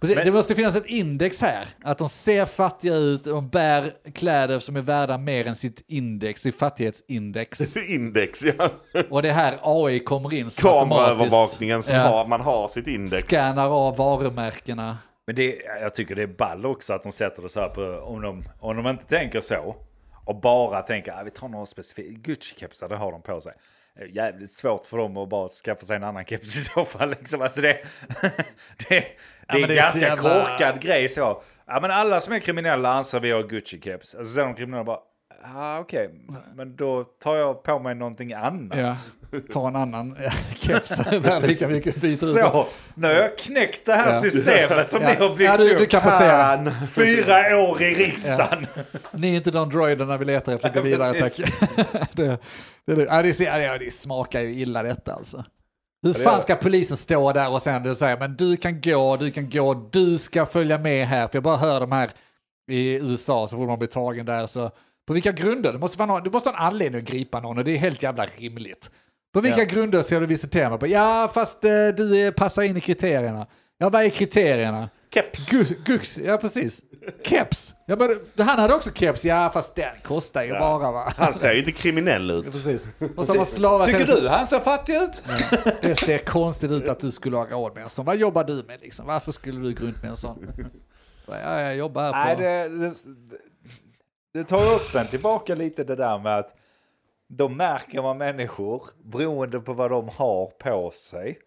Precis, Men- det måste finnas ett index här, att de ser fattiga ut, de bär kläder som är värda mer än sitt index, sitt fattighetsindex. Index, ja. Och det är här AI kommer in Kameraövervakningen som Ja. har, man har sitt index. scannar av varumärkena. Men det, jag tycker det är ball också att de sätter det så här på, om de, om de inte tänker så och bara tänker att vi tar några specifika, Gucci-kepsar det har de på sig. Jävligt svårt för dem att bara skaffa sig en annan keps i så fall. Liksom. Alltså det, det, det är en ganska jävla- korkad grej så. Ja men alla som är kriminella anser vi har Gucci-keps. Alltså så är de kriminella bara, ah, okej, men då tar jag på mig någonting annat. Ja, ta en annan ja, keps, värd lika mycket, byter ut. Så, nu har jag knäckt det här Ja. systemet som Ja. ni har byggt Ja, du- upp. du kan passera. Fyra år i riksdagen. Ni är inte de droiderna vi letar efter, gå Ja, vidare tack. det, det, det, ja, det, ja, det smakar ju illa detta alltså. Hur fan ska polisen stå där och sen du säger men du kan gå, du kan gå, du ska följa med här. För jag bara hör de här i USA så får man bli tagen där så. På vilka grunder? Det måste vara någon, du måste ha en anledning att gripa någon och det är helt jävla rimligt. På vilka Ja. grunder ska du visitera mig på? Ja, fast eh, du eh, passar in i kriterierna. Ja, vad är kriterierna? Keps. Gus, Gux, ja precis. Keps. Ja, men han hade också keps, ja fast den kostar ju bara va. Han ser ju inte kriminell ut. Precis. Och så slavat Tycker du han ser fattig ut? Det ser konstigt ut att du skulle ha råd med en sån. Vad jobbar du med liksom? Varför skulle du gå runt med en sån? Ja, jag jobbar här Nej, på... det, det, det tar också tillbaka lite det där med att då märker man människor beroende på vad de har på sig.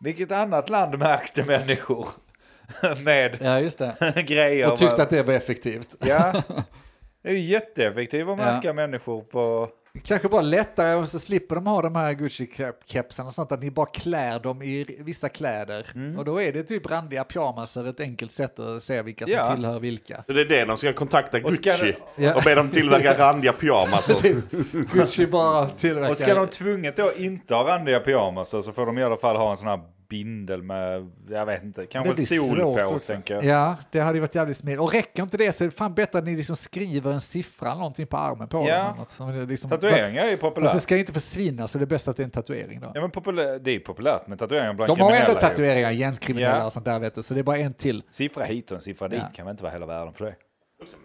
Vilket annat land märkte människor med Ja, just det. grejer? Och tyckte att det var effektivt. Ja, det är ju jätteeffektivt att märka människor på... Kanske bara lättare och så slipper de ha de här Gucci-kepsarna och sånt, att ni bara klär dem i vissa kläder. Mm. Och då är det typ randiga pyjamaser ett enkelt sätt att se vilka som Ja. tillhör vilka. Så det är det de ska kontakta Och ska Gucci. Ja. Och be dem tillverka randiga pyjamaser. Precis. Gucci bara tillverkar... Och ska de tvunget då inte ha randiga pyjamasar så får de i alla fall ha en sån här spindel med, jag vet inte, Det kanske sol på också. tänker jag. Ja, det hade ju varit jävligt smidigt. Och räcker inte det så är det fan bättre att ni liksom skriver en siffra eller någonting på armen på Ja. den. Liksom, Tatueringar är ju Fast, fast populärt. det ska inte försvinna så det är bäst att det är en tatuering då. Ja men populär, det är populärt med tatueringar bland De har kriminella ändå ju. tatueringar, gängkriminella Ja. och sånt där vet du, så det är bara en till. Siffra hit och en siffra dit Ja. kan väl inte vara hela världen för det.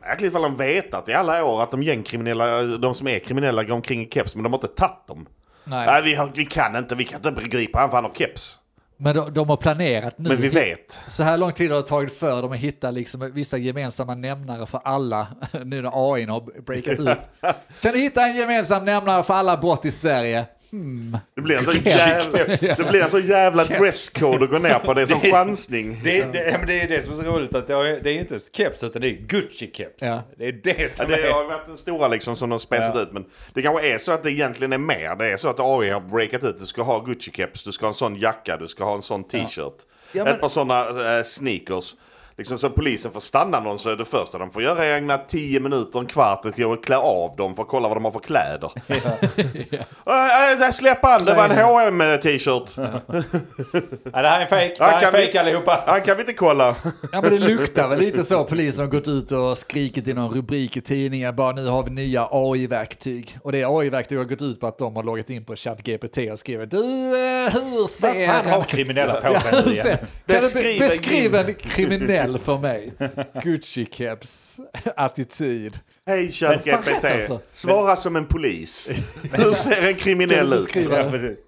Märkligt ifall de vetat i alla år att de gängkriminella, de som är kriminella går omkring i keps men de har inte tagit dem. Nej. Nej, vi, har, vi kan inte, vi kan inte begripa han för han har keps. Men de, de har planerat nu. Men vi vet. Så här lång tid har det tagit för dem att hitta liksom vissa gemensamma nämnare för alla, nu när AI har breakat ut. Kan du hitta en gemensam nämnare för alla brott i Sverige? Det blir en så Keps. jävla, det blir en så jävla dresscode att gå ner på. Det är som chansning. Det, det, ja, men det är det som är så roligt att det är, det är inte keps utan det är Gucci-keps. Ja. Det är det Ja, som det är... har varit den stora liksom som de spetsat ut. Men det kanske är så att det egentligen är mer. Det är så att AI har breakat ut. Du ska ha Gucci-keps, du ska ha en sån jacka, du ska ha en sån t-shirt. Ja, men- Ett par sådana eh, sneakers. Liksom så polisen får stanna någon så är det första de får göra är ägna 10 minuter, en kvart till att klä av dem för att kolla vad de har för kläder. Äh, äh, Släpp an, det var en hm t-shirt. Ja, det här är fake. Det Ja, här är kan vi- fake allihopa. Ja, kan vi inte kolla? Ja men det luktar väl lite så, polisen har gått ut och skrikit i någon rubrik i tidningen, bara nu har vi nya AI-verktyg. Och det AI-verktyg har gått ut på att de har loggat in på ChatGPT och skrivit du, eh, hur Vad ser fan har kriminella på Ja, sig nu igen? Beskriv en be- kriminell för mig? Gucci-keps, attityd. Hej ChatGPT, alltså. svara som en polis. Hur ser en kriminell ut? Ja, precis.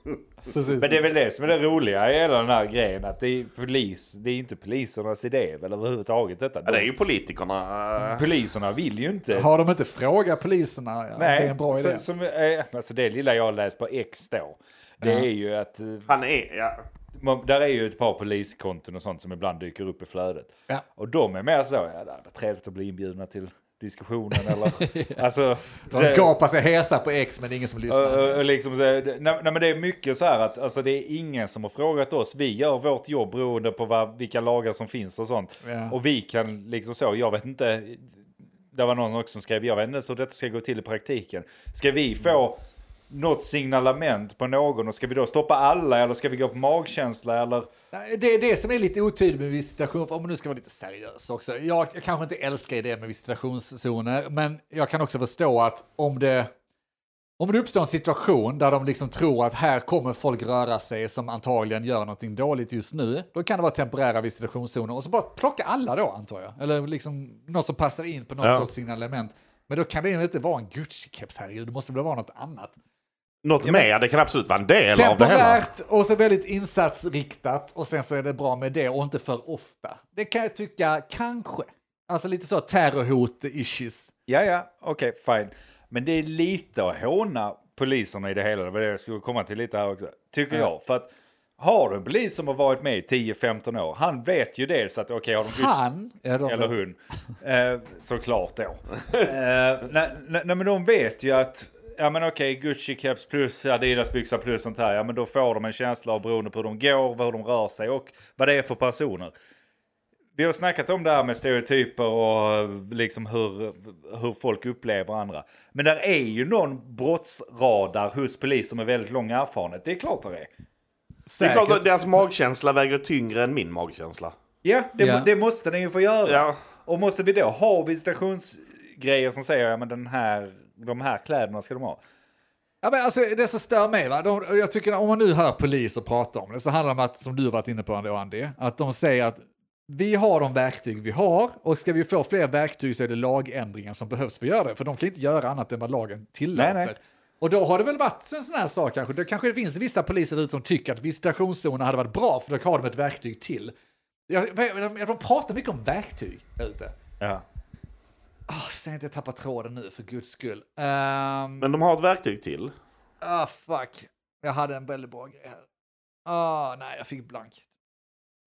Precis. Men det är väl det som är det roliga i hela den här grejen. Att det är polis, det är inte polisernas idé väl överhuvudtaget detta. Ja, det är ju politikerna. Poliserna vill ju inte. Har de inte frågat poliserna? Ja, det är en bra idé. så, som, eh, alltså det lilla jag läst på X då. Det Ja. är ju att eh, Han är, ja. Man, där är ju ett par poliskonton och sånt som ibland dyker upp i flödet. Ja. Och de är mer så, ja det varit trevligt att bli inbjudna till diskussionen eller... alltså, De så- gapar sig hesa på X men det är ingen som lyssnar. och, och liksom så, nej, nej men det är mycket så här att alltså, det är ingen som har frågat oss. Vi gör vårt jobb beroende på vad, vilka lagar som finns och sånt. Ja. Och vi kan liksom så, jag vet inte. Det var någon också som skrev, jag vet inte så detta ska gå till i praktiken. Ska vi få något signalament på någon och ska vi då stoppa alla eller ska vi gå på magkänsla eller? Nej, Det är det som är lite otydligt med visitation, om man nu ska vara lite seriös också. Jag, jag kanske inte älskar idén med visitationszoner, men jag kan också förstå att om det, om det uppstår en situation där de liksom tror att här kommer folk röra sig som antagligen gör någonting dåligt just nu, då kan det vara temporära visitationszoner och så bara plocka alla då antar jag. Eller liksom något som passar in på något Ja. sorts signalement. Men då kan det inte vara en Gucci-keps, herregud, det måste väl vara något annat. Något mer, det kan absolut vara en del av det hela. Och så väldigt insatsriktat och sen så är det bra med det och inte för ofta. Det kan jag tycka kanske. Alltså lite så terrorhot-issues. Ja, ja, okej, fine. Men det är lite att håna poliserna i det hela. Det var det jag skulle komma till lite här också. Tycker Ja. jag. För att har du en polis som har varit med i 10-15 år, han vet ju dels att okej, har de bytt Han, ja, de eller hon. Eh, såklart då. eh, nej, nej, nej, men de vet ju att, ja men okej, Gucci keps plus Adidas byxor plus sånt här, ja men då får de en känsla av beroende på hur de går, hur de rör sig och vad det är för personer. Vi har snackat om det här med stereotyper och liksom hur, hur folk upplever andra. Men där är ju någon brottsradar hos poliser med väldigt lång erfarenhet. Det är klart det är. Det är klart säkert. att deras magkänsla väger tyngre än min magkänsla. Ja, det, Ja. det måste den ju få göra. Ja. Och måste vi då ha visitationsgrejer som säger ja men den här, de här kläderna ska de ha. Ja, men alltså, det som stör mig, va? De, jag tycker om man nu hör poliser prata om det så handlar det om att, som du har varit inne på ändå Andy, att de säger att vi har de verktyg vi har och ska vi få fler verktyg så är det lagändringar som behövs för att göra det, för de kan inte göra annat än vad lagen tillåter. Nej, nej. Och då har det väl varit en sån här sak kanske, det kanske finns vissa poliser ute som tycker att visitationszoner hade varit bra för då har de ett verktyg till. Jag, jag, de pratar mycket om verktyg ute. Ja. Oh, säg inte jag tappar tråden nu för guds skull. Ehm, Men de har ett verktyg till. Ah, fuck. Jag hade en väldigt bra grej här. Ah, nej, jag fick blank.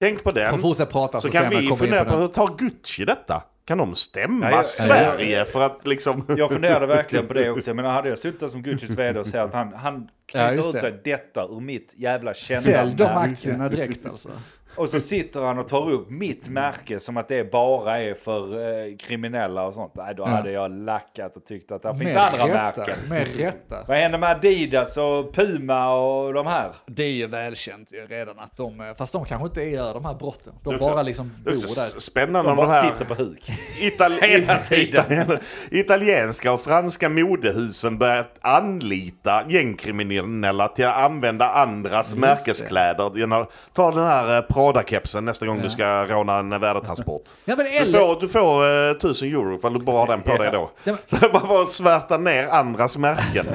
Tänk på den. fortsätta prata så, Så kan jag vi fundera på på tar Gucci detta? Kan de stämma Nej, jag- Sverige för att liksom... Jag funderade verkligen på det också. Jag menar, hade jag suttit som Guccis vd och sagt att han, han Ja, knyter just ut det. sig detta ur mitt jävla kända Sälj de aktierna direkt alltså. Och så sitter han och tar upp mitt märke som att det bara är för eh, kriminella och sånt. Nej, då hade jag lackat och tyckt att det finns andra märken. Med rätta. Vad händer med Adidas och Puma och de här? Det är ju välkänt ju redan att de, eh, fast de kanske inte gör de här brotten. De Det bara liksom Det bor där. spännande De om de bara här sitter på huk. Itali- Hela tiden. Itali- italienska och franska modehusen börjat anlita gängkriminella till att använda andras märkeskläder. Genom, ta den här eh, Prada-kepsen nästa gång du ska råna en värdetransport. Ja, men Du eller, får, du får eh, 1000 euro ifall du bara har den på dig då. Ja, Så bara för att svärta ner andras märken.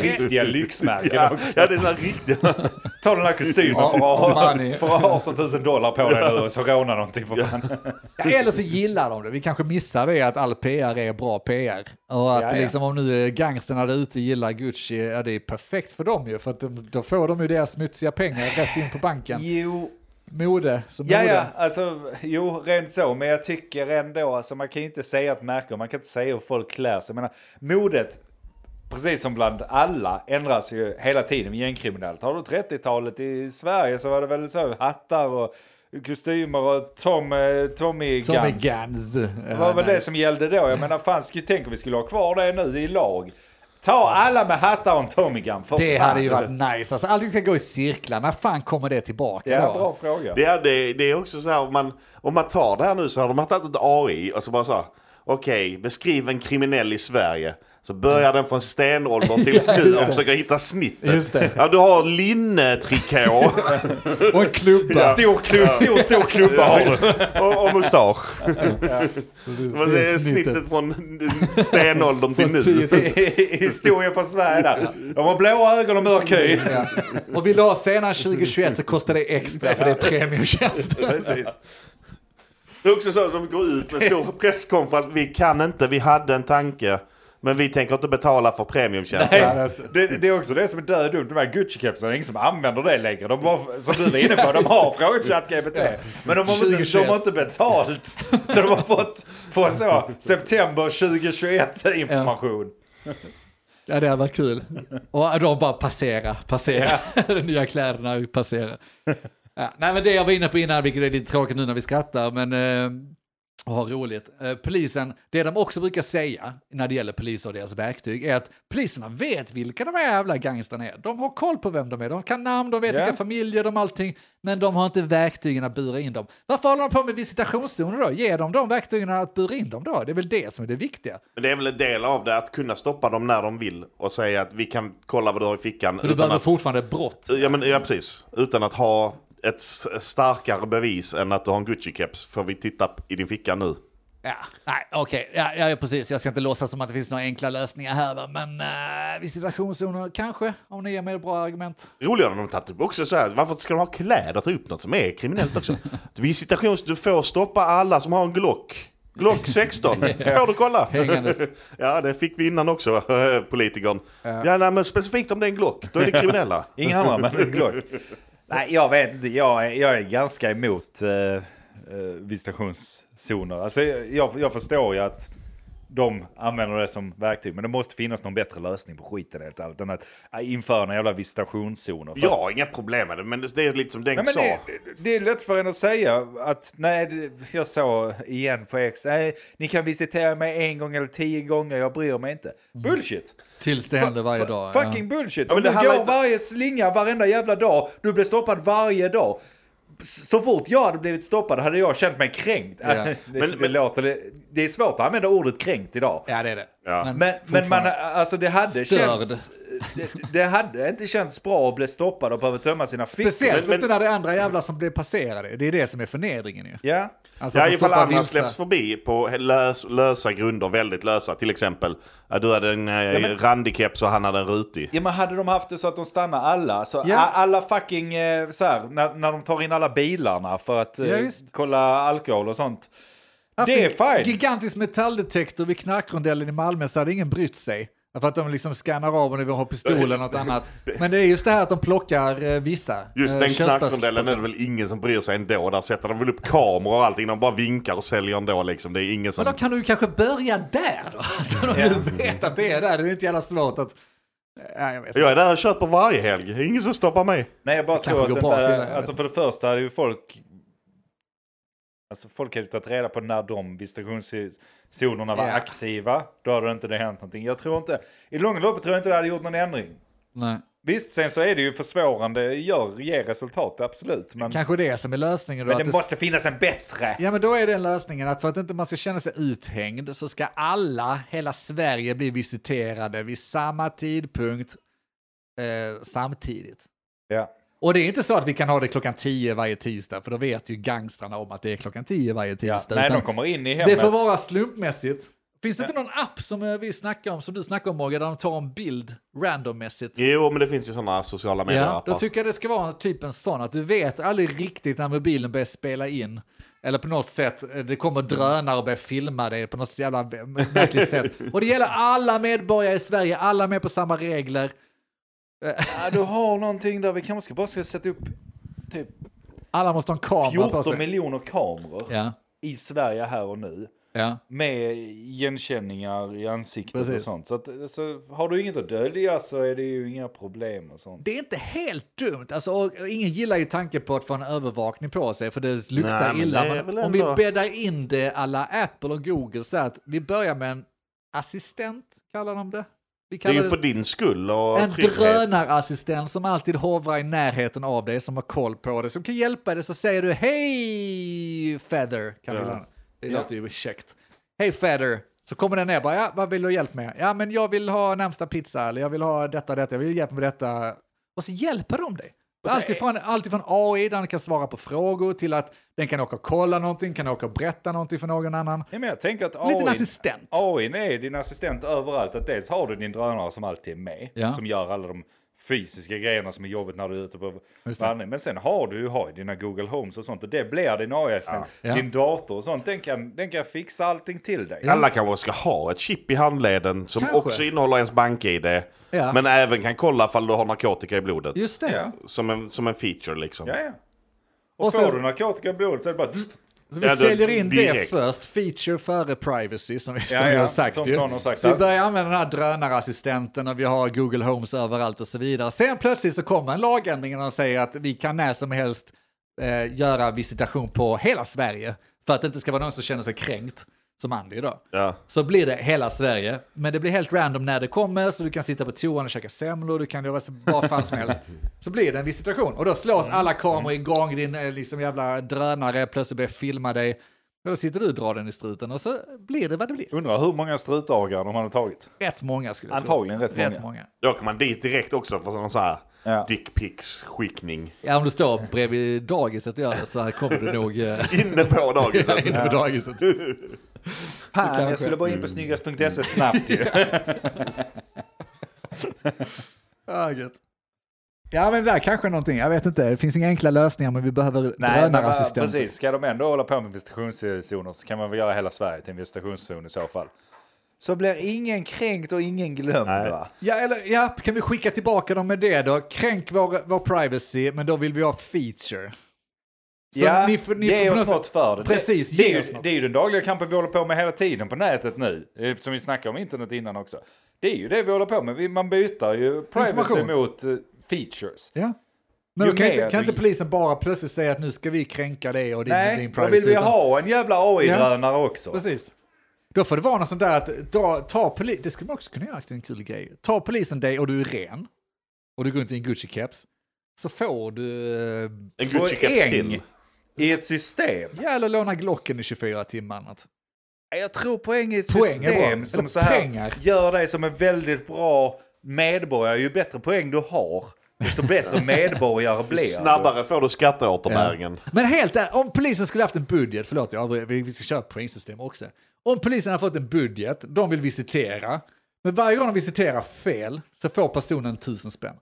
Riktiga lyxmärken ja, också. ja, det är så här riktiga... Ta den här kostymen Ja, för, att ha, Armani. för att ha 18 000 dollar på dig nu och så råna någonting för fan. ja, eller så gillar de det. Vi kanske missar det att all PR är bra PR. Och att Ja, ja. liksom om nu gangsterna där ute gillar Gucci, ja det är perfekt för dem ju. För att de, då får de ju deras smutsiga pengar rätt in på banken. Jo, Mode som ja mode. ja, alltså jo, rent så. Men jag tycker ändå, alltså man kan ju inte säga ett märke, man kan inte säga hur folk klär sig. Jag menar, modet, precis som bland alla, ändras ju hela tiden med gängkriminellt. Har du 30-talet i Sverige så var det väl så, hattar och kostymer och Tom, eh, Tommy Som är Guns. Guns. Det var väl det som gällde då. Jag menar, fan, skulle- tänk om vi skulle ha kvar det nu i lag. Ta alla med hattar och en Tommy Gun, för Det fan. hade ju varit nice. Alltså, allting ska gå i cirklar. När fan kommer det tillbaka Ja, då? bra fråga. Det är, det, det är också så här, om man, om man tar det här nu så har de tagit ett AI och så bara så här, okej, beskriv en kriminell i Sverige. Så börjar den från stenåldern tills Ja, nu och försöker hitta snittet. Just det. Ja, du har linnetrikå Och en klubba. Stor, klubb, stor, stor klubba har du. och, och mustasch. Men Det är snittet från stenåldern till nu. Historien från Sverige där. De har blåa ögon och mörk hy. Ja. Och vill du ha senare 2021 så kostar det extra för det är premiumtjänst. Precis. Det är också så att de går ut med stor presskonferens. Vi kan inte, vi hade en tanke. Men vi tänker inte betala för premiumtjänster. Nej, det, det är också det som är död dumt. De här Gucci-kepsarna, det är ingen som använder det längre. De har, som du var inne på, de har frågat ChatGPT. Men de har, inte, de 2021. har inte betalt. Så de har fått få så september 2021 information. Ja, det hade varit kul. Och de bara passera, passera. De nya kläderna passera. Ja, nej, men det jag var inne på innan, vilket är lite tråkigt nu när vi skrattar, men eh, och har roligt. Eh, polisen, det de också brukar säga när det gäller poliser och deras verktyg är att poliserna vet vilka de här jävla gangsterna är. De har koll på vem de är, de kan namn, de vet Ja. vilka familjer de allting, men de har inte verktygen att bura in dem. Varför håller de på med visitationszoner då? Ge dem de verktygen att bura in dem då? Det är väl det som är det viktiga. Men det är väl en del av det att kunna stoppa dem när de vill och säga att vi kan kolla vad du har i fickan. För du behöver att, fortfarande brott. ja, men, ja, precis. Utan att ha ett starkare bevis än att du har en Gucci-keps. Får vi titta i din ficka nu? Ja, nej, okej, ja, ja, precis. Jag ska inte låtsas som att det finns några enkla lösningar här, men uh, visitationszoner kanske, om ni ger mig bra argument. Roligare om de tagit upp också så här, varför ska de ha kläder? Ta upp något som är kriminellt också. Visitations, du får stoppa alla som har en Glock. Glock 16, får du kolla? Ja, det fick vi innan också, politikern. Ja, nej, men specifikt om det är en Glock, då är det kriminella. Inga andra men en Glock. Nej, jag vet inte. Jag är, jag är ganska emot eh, eh visitationszoner. Alltså, jag, jag förstår ju att de använder det som verktyg. Men det måste finnas någon bättre lösning på skiten helt ärligt. Än att äh, införa en jävla visitationszoner. För Jag har inga problem med det, men det är lite som Denk Nej, sa. det, det är lätt för en att säga att nej, jag sa igen på X, nej, ni kan visitera mig en gång eller tio gånger, jag bryr mig inte. Bullshit! Tills det händer varje dag. Fucking bullshit! Ja, men Om du går inte- varje slinga varenda jävla dag, du blir stoppad varje dag. Så fort jag hade blivit stoppad hade jag känt mig kränkt. Ja. det, Men- det, men- låter, det, är svårt att använda ordet kränkt idag. Ja, det är det. Ja. Men, men man, alltså det hade Störd. känts... Det, det hade inte känts bra att bli stoppad och behöva tömma sina fickor. Speciellt Men- inte när det är andra jävlar som blir passerade. Det är det som är förnedringen ju. Ja. Alltså, Ja, ifall andra vilse. släpps förbi på lös, lösa grunder, väldigt lösa. Till exempel, att du hade en eh, men- randig keps och han hade en rutig. Ja men hade de haft det så att de stannar alla, så Ja. alla fucking, eh, så här, när, när de tar in alla bilarna för att eh, Ja, visst. kolla alkohol och sånt. Det är en fine. Gigantisk metalldetektor vid knarkrondellen i Malmö så hade ingen brytt sig. För att de liksom scannar av om de vill ha pistol eller något annat. Men det är just det här att de plockar eh, vissa. Just eh, den knarkrondellen är det väl ingen som bryr sig ändå. Där sätter de väl upp kameror och allting. De bara vinkar och säljer ändå liksom. Det är ingen som... Men då kan du kanske börja där då. Så om du vet att det är där. Det är inte jävla svårt att Ja, jag vet. Jag är där och köper varje helg. Det är ingen som stoppar mig. Nej, jag bara kanske tror att det inte, det, alltså för det första hade ju folk, alltså folk hade tagit reda på när de visitationszonerna var Ja. aktiva. Då hade det inte det hänt någonting. Jag tror inte, i långa loppet tror jag inte det hade gjort någon ändring. Nej. Visst, sen så är det ju försvårande, gör, ger resultat, absolut. Men, Kanske det som är lösningen. Då, men att det måste finnas en bättre. Ja men då är den lösningen att för att inte man ska känna sig uthängd så ska alla, hela Sverige bli visiterade vid samma tidpunkt eh, samtidigt. Ja. Och det är inte så att vi kan ha det klockan 10 varje tisdag, för då vet ju gangstrarna om att det är klockan 10 varje Ja. tisdag. Nej, utan de kommer in i det hemmet. får vara slumpmässigt. Finns det inte någon app som eh, vi snackar om, som du snackar om Morgan, där de tar en bild randommässigt? Jo, men det finns ju sådana sociala Ja, medier-appar. då tycker jag det ska vara typ en sån, att du vet aldrig riktigt när mobilen börjar spela in. Eller på något sätt, eh, det kommer drönare och börjar filma dig på något jävla märkligt sätt. Och det gäller alla medborgare i Sverige, alla är med på samma regler. Ja, du har någonting där vi kanske ska bara ska sätta upp typ Alla måste ha en kamera på 14 sig. miljoner kameror Ja, i Sverige här och nu. ja. Med igenkänningar i ansiktet Precis. och sånt. Så, att, så har du inget att dölja så är det ju inga problem och sånt. Det är inte helt dumt. Alltså, och ingen gillar ju tanken på att få en övervakning på sig, för det luktar Nej, men illa. Men väl om vi bäddar in det alla Apple och Google så att vi börjar med en assistent, kallar de det. Vi Det är ju för din skull och en trygghet. drönarassistent som alltid hovrar i närheten av dig, som har koll på dig, som kan hjälpa dig. Så säger du hej Feather, kan Ja. Det Ja. låter ju käckt. Hej Feather. Så kommer den ner bara, ja, vad vill du ha hjälp med? Ja, men jag vill ha närmsta pizza, eller jag vill ha detta, detta, jag vill hjälp med detta. Och så hjälper de dig. Alltifrån, alltifrån AI, där den kan svara på frågor, till att den kan åka och kolla någonting, kan åka och berätta någonting för någon annan. Ja, men jag tänker att liten AI, assistent. AI är din assistent överallt. Att dels har du din drönare som alltid är med. Ja. Som gör alla de fysiska grejerna som är jobbigt när du är ute på vandring. Men sen har du ju har dina Google Homes och sånt. Och det blir din AI-assistent. Ja. Din dator och sånt, den kan, den kan fixa allting till dig. Alla kanske ska ha ett chip i handleden som Kanske. också innehåller ens bank-id. Ja. Men även kan kolla ifall du har narkotika i blodet. Just det. Ja. Som, en, som en feature liksom. Ja, ja. Och, Och får sen- du narkotika i blodet så är det bara... Så vi Ja, säljer in det direkt. först, feature före privacy som vi, som Ja, ja, har sagt. som ju. sagt så vi börjar använda den här drönarassistenten och vi har Google Homes överallt och så vidare. Sen plötsligt så kommer en lagändring och säger att vi kan när som helst eh, göra visitation på hela Sverige. För att det inte ska vara någon som känner sig kränkt, som Andy då. Ja. Så blir det hela Sverige, men det blir helt random när det kommer, så du kan sitta på toan och käka semlor, du kan göra så- vad fan som helst. Så blir det en visitation, och då slås alla kameror igång, din eh, liksom jävla drönare plötsligt börjar filma dig. Och då sitter du och drar den i struten och så blir det vad det blir. Undrar hur många strutdagar de hade tagit. Rätt många skulle jag Antagligen tro. rätt många. Rätt många. Då åker man dit direkt också för sån så här Ja. dickpics-skickning. Ja, om du står bredvid dagiset och gör det så här kommer du nog eh, Inne på dagiset. in på dagiset. Fan, jag skulle bara in på snyggast.se snabbt ju. Ja, gött. Ja, men det där kanske är någonting. Jag vet inte. Det finns inga enkla lösningar, men vi behöver Nej, drönarassistenter. precis. Ska de ändå hålla på med visitationszoner så kan man väl göra hela Sverige till en visitationszon i så fall. Så blir ingen kränkt och ingen glömd Nej. va? Ja, eller ja, kan vi skicka tillbaka dem med det då? Kränk vår, vår privacy, men då vill vi ha feature. Så ja, ni får- ni ge oss något för det. Precis, det, det, ge är oss ju, något. det är ju den dagliga kampen vi håller på med hela tiden på nätet nu. eh, Som vi snackade om internet innan också. Det är ju det vi håller på med. Man byter ju privacy mot eh, features. Ja. Men då kan, inte, kan inte polisen bara plötsligt säga att nu ska vi kränka dig och din, Nej, din då privacy? vill vi utan- ha en jävla AI-drönare också. Precis. Då får det vara något sånt där att dra, ta poli- det skulle man också kunna göra en kul grej. Ta polisen dig och du är ren och du går runt i en Gucci-keps så får du, eh, En Gucci-keps till. I ett system. ja eller låna Glocken i 24 timmar annat. Jag tror poäng i ett Poäng system som Eller så här pengar. gör dig som en väldigt bra medborgare. Ju bättre poäng du har, desto bättre medborgare blir du. Snabbare får du skatteåterbäringen. Men helt om polisen skulle haft en budget, förlåt jag vi vi ska köra poängsystem också. Om polisen har fått en budget, de vill visitera, men varje gång de visiterar fel så får personen tusen spänn.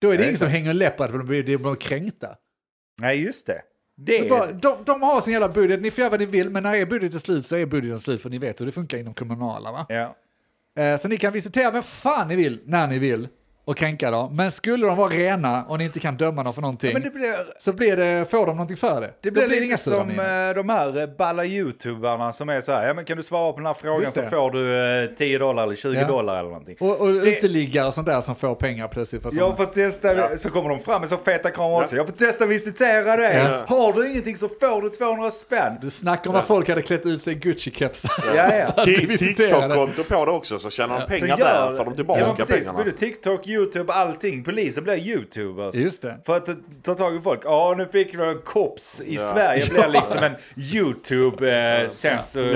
Då är det det ingen som hänger en läppar för de blir, de kränkta. Nej, just det. Det bara, de, de har sin jävla budget, ni får göra vad ni vill, men när er budget är slut så är budgeten slut, för ni vet hur det funkar inom kommunala. Va? Ja. Eh, så ni kan visitera vem fan ni vill, när ni vill. Och kränka dem. Men skulle de vara rena och ni inte kan döma dem för någonting, Men det blir, så blir det, får de någonting för det. det blir det lite som eh, de här eh, balla youtubarna som är så här, ja men kan du svara på den här frågan så får du eh, 10 dollar eller 20 Ja. dollar eller någonting. Och, och Det- uteliggare och sånt där som får pengar plötsligt för att Jag de... får testa, så kommer de fram med så feta kameror också. Jag får testa visitera dig. Ja. Har du ingenting så får du 200 spänn. Du snackar om att folk hade klätt ut sig i Gucci-kepsar. Ja, ja. För. TikTok-konto på det också så tjänar de pengar gör- där får de ja, tillbaka pengarna. Både TikTok, YouTube, allting. Polisen blir YouTubers. Just det. För att ta tag i folk. Ja, nu fick vi en kops i Ja. Sverige. blir liksom en YouTube eh, sen så...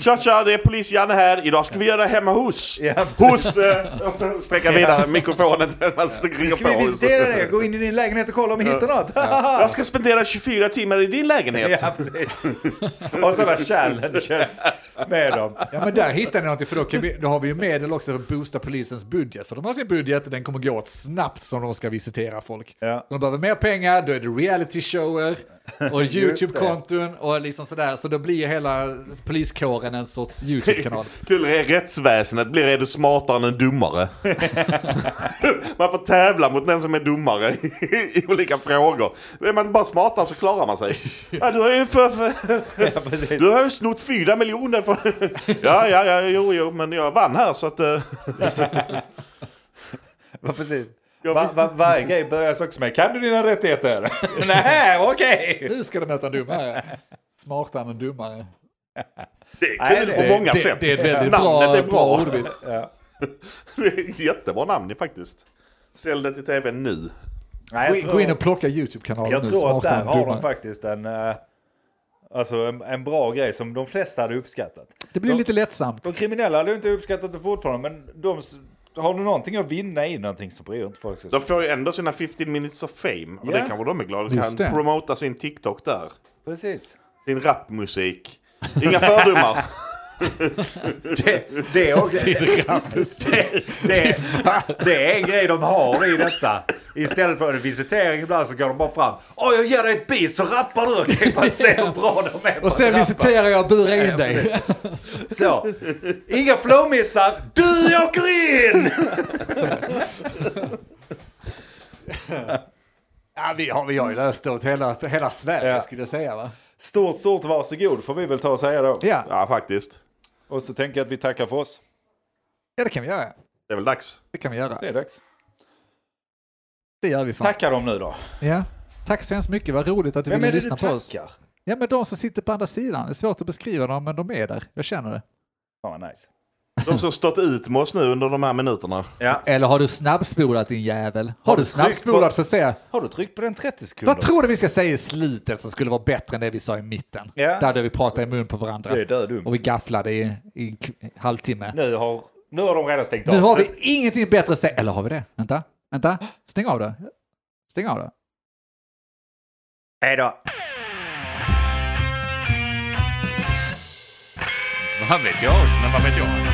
Tja tja, det är polis Janne här. Idag ska vi göra hemma hos. Ja. Hos... Eh, och så sträcka vidare mikrofonen man ringer Ska vi visitera dig? Gå in i din lägenhet och kolla om vi hittar något. Jag ska spendera 24 timmar i din lägenhet. Ja, precis. Och sådana challenges med dem. Ja men där hittar ni någonting för då, kan vi, då har vi ju medel också för att boosta polisens budget. För de har sin budget och den kommer gå åt snabbt som de ska visitera folk. Ja. De behöver mer pengar, då är det reality shower och YouTube-konton och liksom sådär. Så då blir hela poliskåren en sorts YouTube-kanal. Till rättsväsendet blir är du smartare än en dummare. man får tävla mot den som är dummare i olika frågor. Är man bara smartare så klarar man sig. Ja, du har ju för, för, du har ju snott fyra miljoner. För, ja, ja, ja, jo, jo, men jag vann här så att... Ja, precis. Jag Va, va, varje grej börjar också med Kan du dina rättigheter? Nej, okej! Nu ska de möta en dummare. Smartare än en dummare. Det är Nej, kul det- på många det, sätt. Det är ett väldigt Namnet bra, är bra. ordvits. Ja. Det är jättebra namn faktiskt. Sälj det till tv nu. Nej, tror, Gå in och plocka YouTube-kanalen jag nu. tror att där har de faktiskt en, eh, alltså en, en bra grej som de flesta hade uppskattat. Det blir de, lite lättsamt. De kriminella hade ju inte uppskattat det fortfarande, men de, har du någonting att vinna i någonting så bryr inte folk sig. De får ju ändå sina 15 minutes of fame. Och Ja. det kanske de är glada De kan det. promota sin TikTok där. Precis. Sin rapmusik. Inga fördomar. Det, det, är också, det, det, det är en grej de har i detta. Istället för en visitering ibland så går de bara fram. Åh, jag ger dig ett beat så rappar du. Okej, man ser hur bra de är på Och sen rappa. visiterar jag och burar in dig. Så. Inga flowmissar. Du åker in! Ja, vi har, vi har ju löst det åt hela, hela Sverige Ja. skulle jag säga va? Stort, stort varsågod får vi väl ta och säga då. Ja, Ja, faktiskt. Och så tänker jag att vi tackar för oss. ja det kan vi göra. Det är väl dags. Det kan vi göra. Det är dags. Det gör vi fan. Tacka dem nu då. Ja. Tack så hemskt mycket, vad roligt att du Vem ville är det lyssna du på oss. tackar? Ja men de som sitter på andra sidan, det är svårt att beskriva dem men de är där, jag känner det. Fan vad nice. De som stått ut med oss nu under de här minuterna. Ja. Eller har du snabbspolat din jävel? Har, Har du du snabbspolat på- för att se? Har du tryckt på den 30 sekunder? Vad tror du vi ska säga i slutet som skulle vara bättre än det vi sa i mitten? Ja. Där vi pratade i mun på varandra. Det är dödumt. Och vi gafflade i, i halvtimme. Nu har, nu har de redan stängt Nu av. har så- vi ingenting bättre att säga. Eller har vi det? Vänta, vänta. Stäng av det. Stäng av det. Hej då. Vad vet jag? Men vad vet jag?